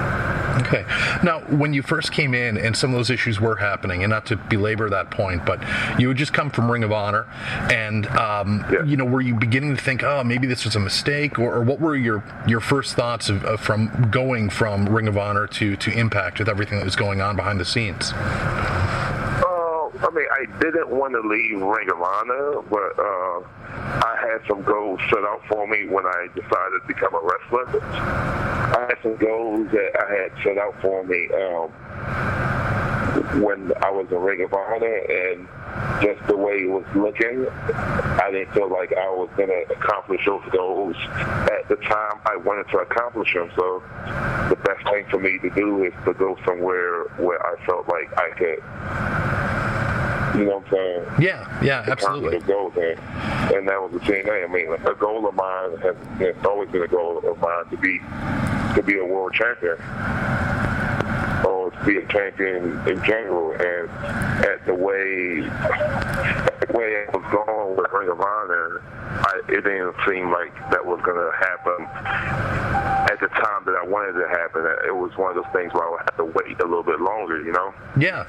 [SPEAKER 5] Okay. Now, when you first came in and some of those issues were happening, and not to belabor that point, but you had just come from Ring of Honor, and um, yeah. you know, were you beginning to think, oh, maybe this was a mistake, or, or what were your your first thoughts of, of, from going from Ring of Honor to to Impact with everything that was going on behind the scenes?
[SPEAKER 6] I mean, I didn't want to leave Ring of Honor, but uh, I had some goals set out for me when I decided to become a wrestler. I had some goals that I had set out for me um, when I was a Ring of Honor, and just the way it was looking, I didn't feel like I was going to accomplish those goals at the time I wanted to accomplish them. So the best thing for me to do is to go somewhere where I felt like I could you know what I'm saying?
[SPEAKER 5] Yeah, yeah, absolutely.
[SPEAKER 6] The goal there, and that was the same thing. I mean, a goal of mine has, has always been a goal of mine to be to be a world champion or to be a champion in general. And at the way the way it was going with Ring of Honor, I, it didn't seem like that was going to happen at the time that I wanted it to happen, it was one of those things where I would have to wait a little bit longer, you know?
[SPEAKER 5] Yeah.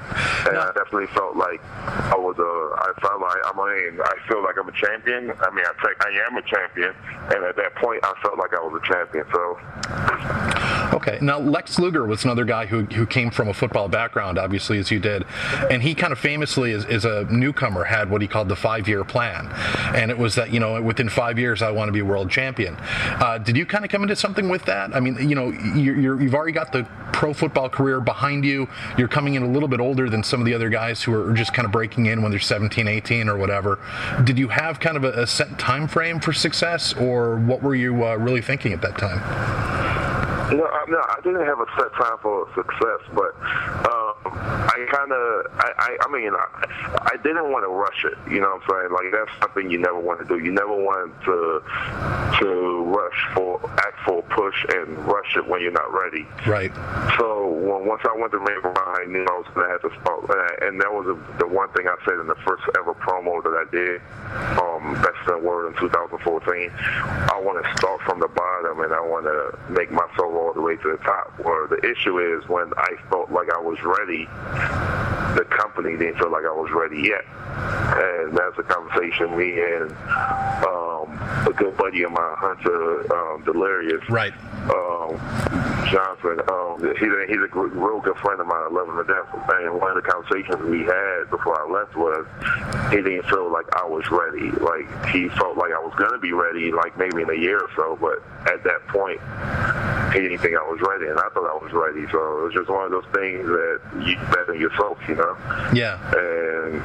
[SPEAKER 6] And I definitely felt like I was a, I felt like, I mean, I feel like I'm a champion. I mean, I, think I am a champion. And at that point, I felt like I was a champion, so.
[SPEAKER 5] Okay. Now, Lex Luger was another guy who, who came from a football background, obviously, as you did. And he kind of famously, as, as a newcomer, had what he called the five year plan. And it was that, you know, within five years, I want to be world champion. Uh, did you kind of come into something with that? I mean, you know, you have already got the pro football career behind you. You're coming in a little bit older than some of the other guys who are just kind of breaking in when they're 17, 18 or whatever. Did you have kind of a, a set time frame for success, or what were you uh, really thinking at that time?
[SPEAKER 6] No, no, I didn't have a set time for success, but um, I kind of, I, I, I mean, I, I didn't want to rush it. You know what I'm saying? Like that's something you never want to do. You never want to to rush for act for push and rush it when you're not ready.
[SPEAKER 5] Right.
[SPEAKER 6] So once I went to Maple I knew I was going to have to start, and that was the one thing I said in the first ever promo that I did. Um, that's the word in 2014. I want to start from the bottom, and I want to make myself all the way to the top. Where the issue is when I felt like I was ready, the company didn't feel like I was ready yet. And that's a conversation me and um, a good buddy of mine, Hunter um, Delirious.
[SPEAKER 5] Right.
[SPEAKER 6] Um, Johnson. Um, he's a, he's a real good friend of mine. I love him to death. And one of the conversations we had before I left was he didn't feel like I was ready. Like he felt like I was going to be ready, like maybe in a year or so. But at that point, he didn't think I was ready, and I thought I was ready. So it was just one of those things that you bet on yourself, you know.
[SPEAKER 5] Yeah.
[SPEAKER 6] And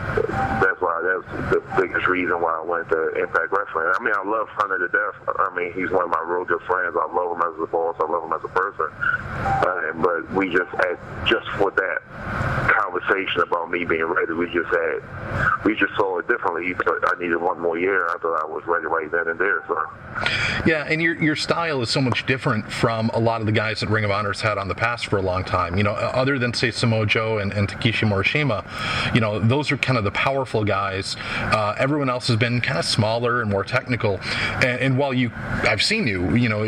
[SPEAKER 6] that's why that's the biggest reason why I went to Impact Wrestling. I mean, I love Hunter to death. I mean, he's one of my real good friends. I love him as a boss. I love him as a person. Uh, but we just had just for that conversation about me being ready, we just had we just saw it differently. I needed one more year. I thought I was ready right then and there. So.
[SPEAKER 5] Yeah, and your your style is so much different from a lot of the guys that Ring of Honor's had on the past for a long time. You know, other than say Samoa Joe and, and Takeshi Morishima, you know, those are kind of the powerful guys. Uh, everyone else has been kind of smaller and more technical. And, and, while you, I've seen you, you know,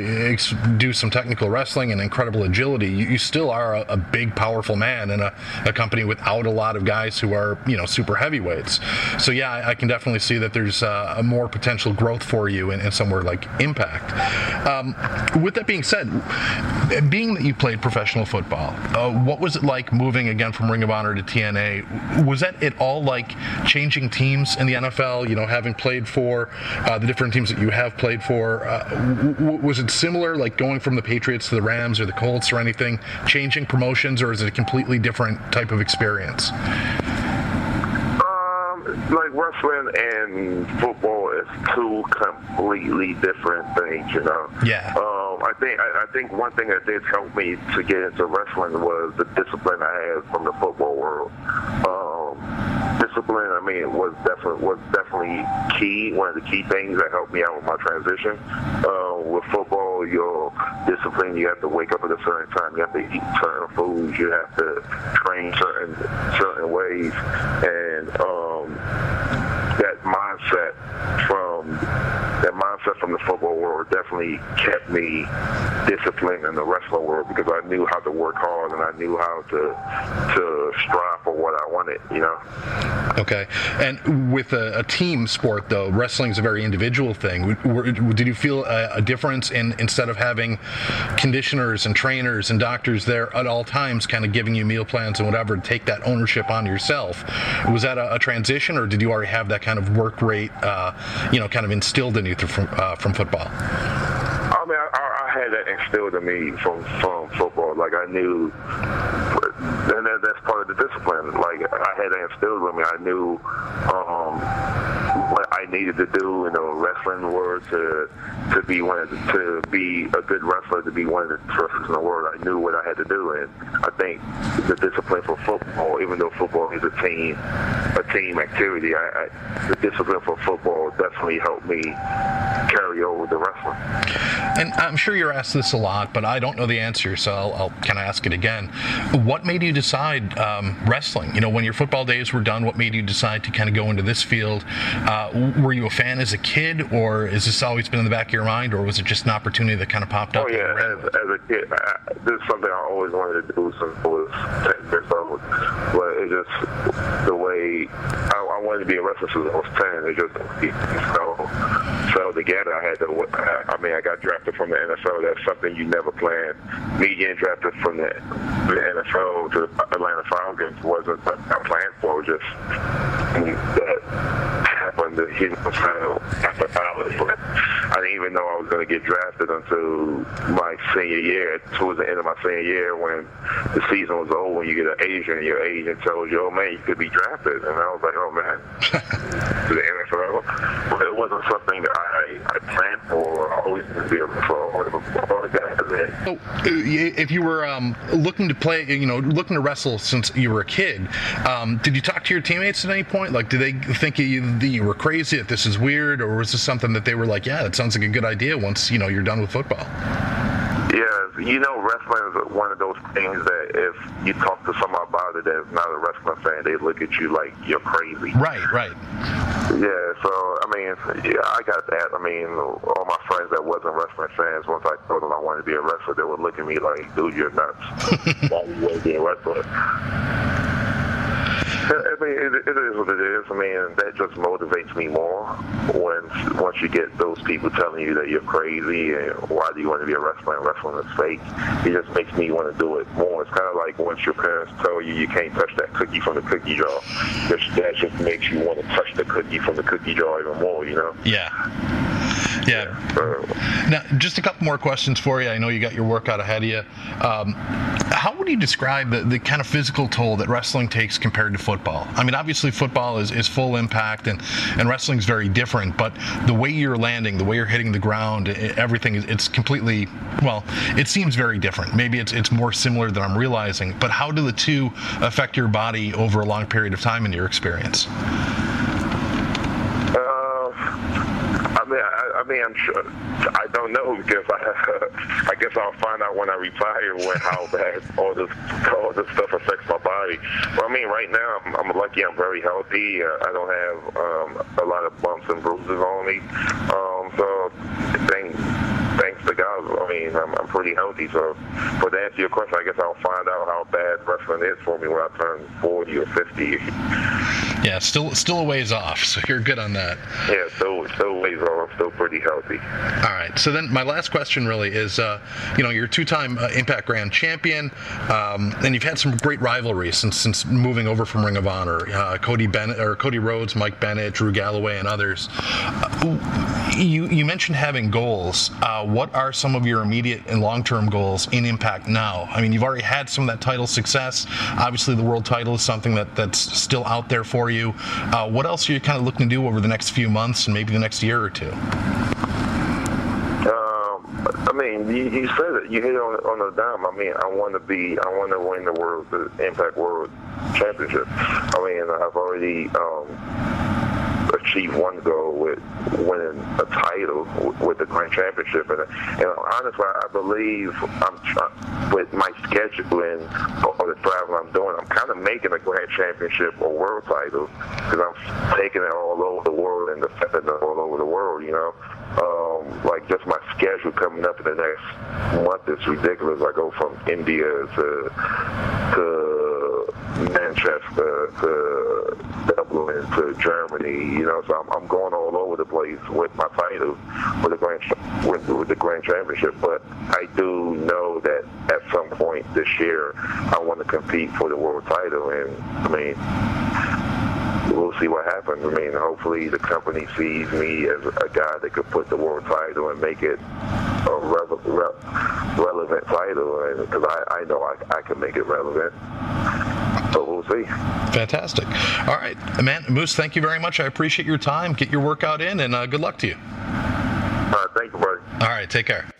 [SPEAKER 5] do some technical wrestling and incredible agility, you, you still are a, a, big, powerful man in a, a, company without a lot of guys who are, you know, super heavyweights. So yeah, I, I can definitely see that there's uh, a more potential growth for you in, in somewhere like Impact. Um, with that being said, being that you played professional football, uh, what was it like moving again from Ring of Honor to TNA? Was that at all like changing teams in the NFL? You know, having played for uh, the different teams that you have played for, uh, w- was it similar, like going from the Patriots to the Rams or the Colts or anything, changing promotions, or is it a completely different type of experience?
[SPEAKER 6] like wrestling and football is two completely different things, you know.
[SPEAKER 5] Yeah.
[SPEAKER 6] Um, I think I, I think one thing that did help me to get into wrestling was the discipline I had from the football world. Um, discipline, I mean, was definitely was definitely key. One of the key things that helped me out with my transition. Uh, with football, your discipline, you have to wake up at a certain time. You have to eat certain foods. You have to train certain certain ways, and um, that mindset from that mindset from the football world definitely kept me disciplined in the wrestling world because I knew how to work hard and I knew how to to strive for what I wanted. You know.
[SPEAKER 5] Okay, and with a, a team sport though, wrestling is a very individual thing. Did you feel a, a difference in instead of having conditioners and trainers and doctors there at all times, kind of giving you meal plans and whatever, to take that ownership on yourself? Was that a, a transition, or did you already have that kind of work rate, uh, you know, kind of instilled in you from uh, from football?
[SPEAKER 6] I mean, had that instilled in me from from football. Like I knew, and that, that's part of the discipline. Like I had that instilled in me. I knew um, what I needed to do in the wrestling world to to be one to be a good wrestler, to be one of the wrestlers in the world. I knew what I had to do, and I think the discipline for football, even though football is a team a team activity, I, I, the discipline for football definitely helped me carry over the wrestling.
[SPEAKER 5] And I'm sure you're asked this a lot, but I don't know the answer, so I'll, I'll kind of ask it again. What made you decide um, wrestling? You know, when your football days were done, what made you decide to kind of go into this field? Uh, were you a fan as a kid, or has this always been in the back of your mind, or was it just an opportunity that kind of popped up?
[SPEAKER 6] Oh yeah, as, as, a kid, I, this is something I always wanted to do since I was ten years old. But it just the way I, I wanted to be a wrestler since I was ten. It just know fell together. I had to. I mean, I got drafted from the NFL. That's something you never planned. Me getting drafted from the, the NFL to the Atlanta Falcons wasn't something I planned for. It was just that happened that he was final after college. But I didn't even know I was going to get drafted until my senior year, towards the end of my senior year when the season was over and you get an agent your agent tells you, oh man, you could be drafted. And I was like, oh man, But it wasn't something that I, I planned for. I always to be a for.
[SPEAKER 5] So, if you were um, looking to play, you know, looking to wrestle since you were a kid, um, did you talk to your teammates at any point? Like, did they think you, you were crazy, if this is weird, or was this something that they were like, yeah, that sounds like a good idea once, you know, you're done with football?
[SPEAKER 6] You know, wrestling is one of those things that if you talk to somebody about it that's not a wrestling fan, they look at you like you're crazy.
[SPEAKER 5] Right, right.
[SPEAKER 6] Yeah, so I mean, yeah, I got that. I mean, all my friends that wasn't wrestling fans, once I told them I wanted to be a wrestler, they would look at me like, "Dude, you're nuts. Why you want to be a wrestler?" I mean, it, it is what it is. I mean, that just motivates me more when once you get those people telling you that you're crazy and why do you want to be a wrestler and wrestling is fake. It just makes me want to do it more. It's kind of like once your parents tell you you can't touch that cookie from the cookie jar, just, that just makes you want to touch the cookie from the cookie jar even more. You know?
[SPEAKER 5] Yeah. Yeah. Now, just a couple more questions for you. I know you got your workout ahead of you. Um, how would you describe the, the kind of physical toll that wrestling takes compared to football? I mean, obviously, football is, is full impact and, and wrestling is very different, but the way you're landing, the way you're hitting the ground, everything, it's completely, well, it seems very different. Maybe it's, it's more similar than I'm realizing, but how do the two affect your body over a long period of time in your experience?
[SPEAKER 6] I mean, I'm sure. I don't know because I, I guess I'll find out when I retire when how bad all this all this stuff affects my body. But I mean, right now I'm, I'm lucky. I'm very healthy. Uh, I don't have um, a lot of bumps and bruises on me. Um, so thank thanks to God, I mean, I'm, I'm pretty healthy. So, but to answer your question, I guess I'll find out how bad wrestling is for me when I turn 40 or 50.
[SPEAKER 5] Yeah, still still a ways off, so you're good on that.
[SPEAKER 6] Yeah, still still ways off. Pretty healthy.
[SPEAKER 5] All right. So then, my last question really is, uh, you know, you're two-time uh, Impact Grand Champion, um, and you've had some great rivalries since since moving over from Ring of Honor. Uh, Cody Bennett or Cody Rhodes, Mike Bennett, Drew Galloway, and others. Uh, you you mentioned having goals. Uh, what are some of your immediate and long-term goals in Impact now? I mean, you've already had some of that title success. Obviously, the world title is something that that's still out there for you you. Uh, what else are you kind of looking to do over the next few months and maybe the next year or two?
[SPEAKER 6] Um, I mean, you, said it. You hit on on the dime. I mean, I want to be. I want to win the world, the Impact World Championship. I mean, I've already um, achieve one goal with winning a title with the Grand Championship. And, and honestly, I believe I'm trying, with my scheduling or the travel I'm doing, I'm kind of making a Grand Championship or World title because I'm taking it all over the world and defending it all over the world. You know. Um, like just my schedule coming up in the next month is ridiculous. I go from India to to Manchester to Dublin to Germany. You know, so I'm, I'm going all over the place with my title with the grand with, with the grand championship. But I do know that at some point this year I want to compete for the world title, and I mean we'll see what happens. I mean, hopefully the company sees me as a guy that could put the world title and make it a re- re- relevant title, because I, I know I, I can make it relevant. So we'll see.
[SPEAKER 5] Fantastic. All right, man, Moose. Thank you very much. I appreciate your time. Get your workout in, and uh, good luck to you.
[SPEAKER 6] All right, thank you, buddy.
[SPEAKER 5] All right, take care.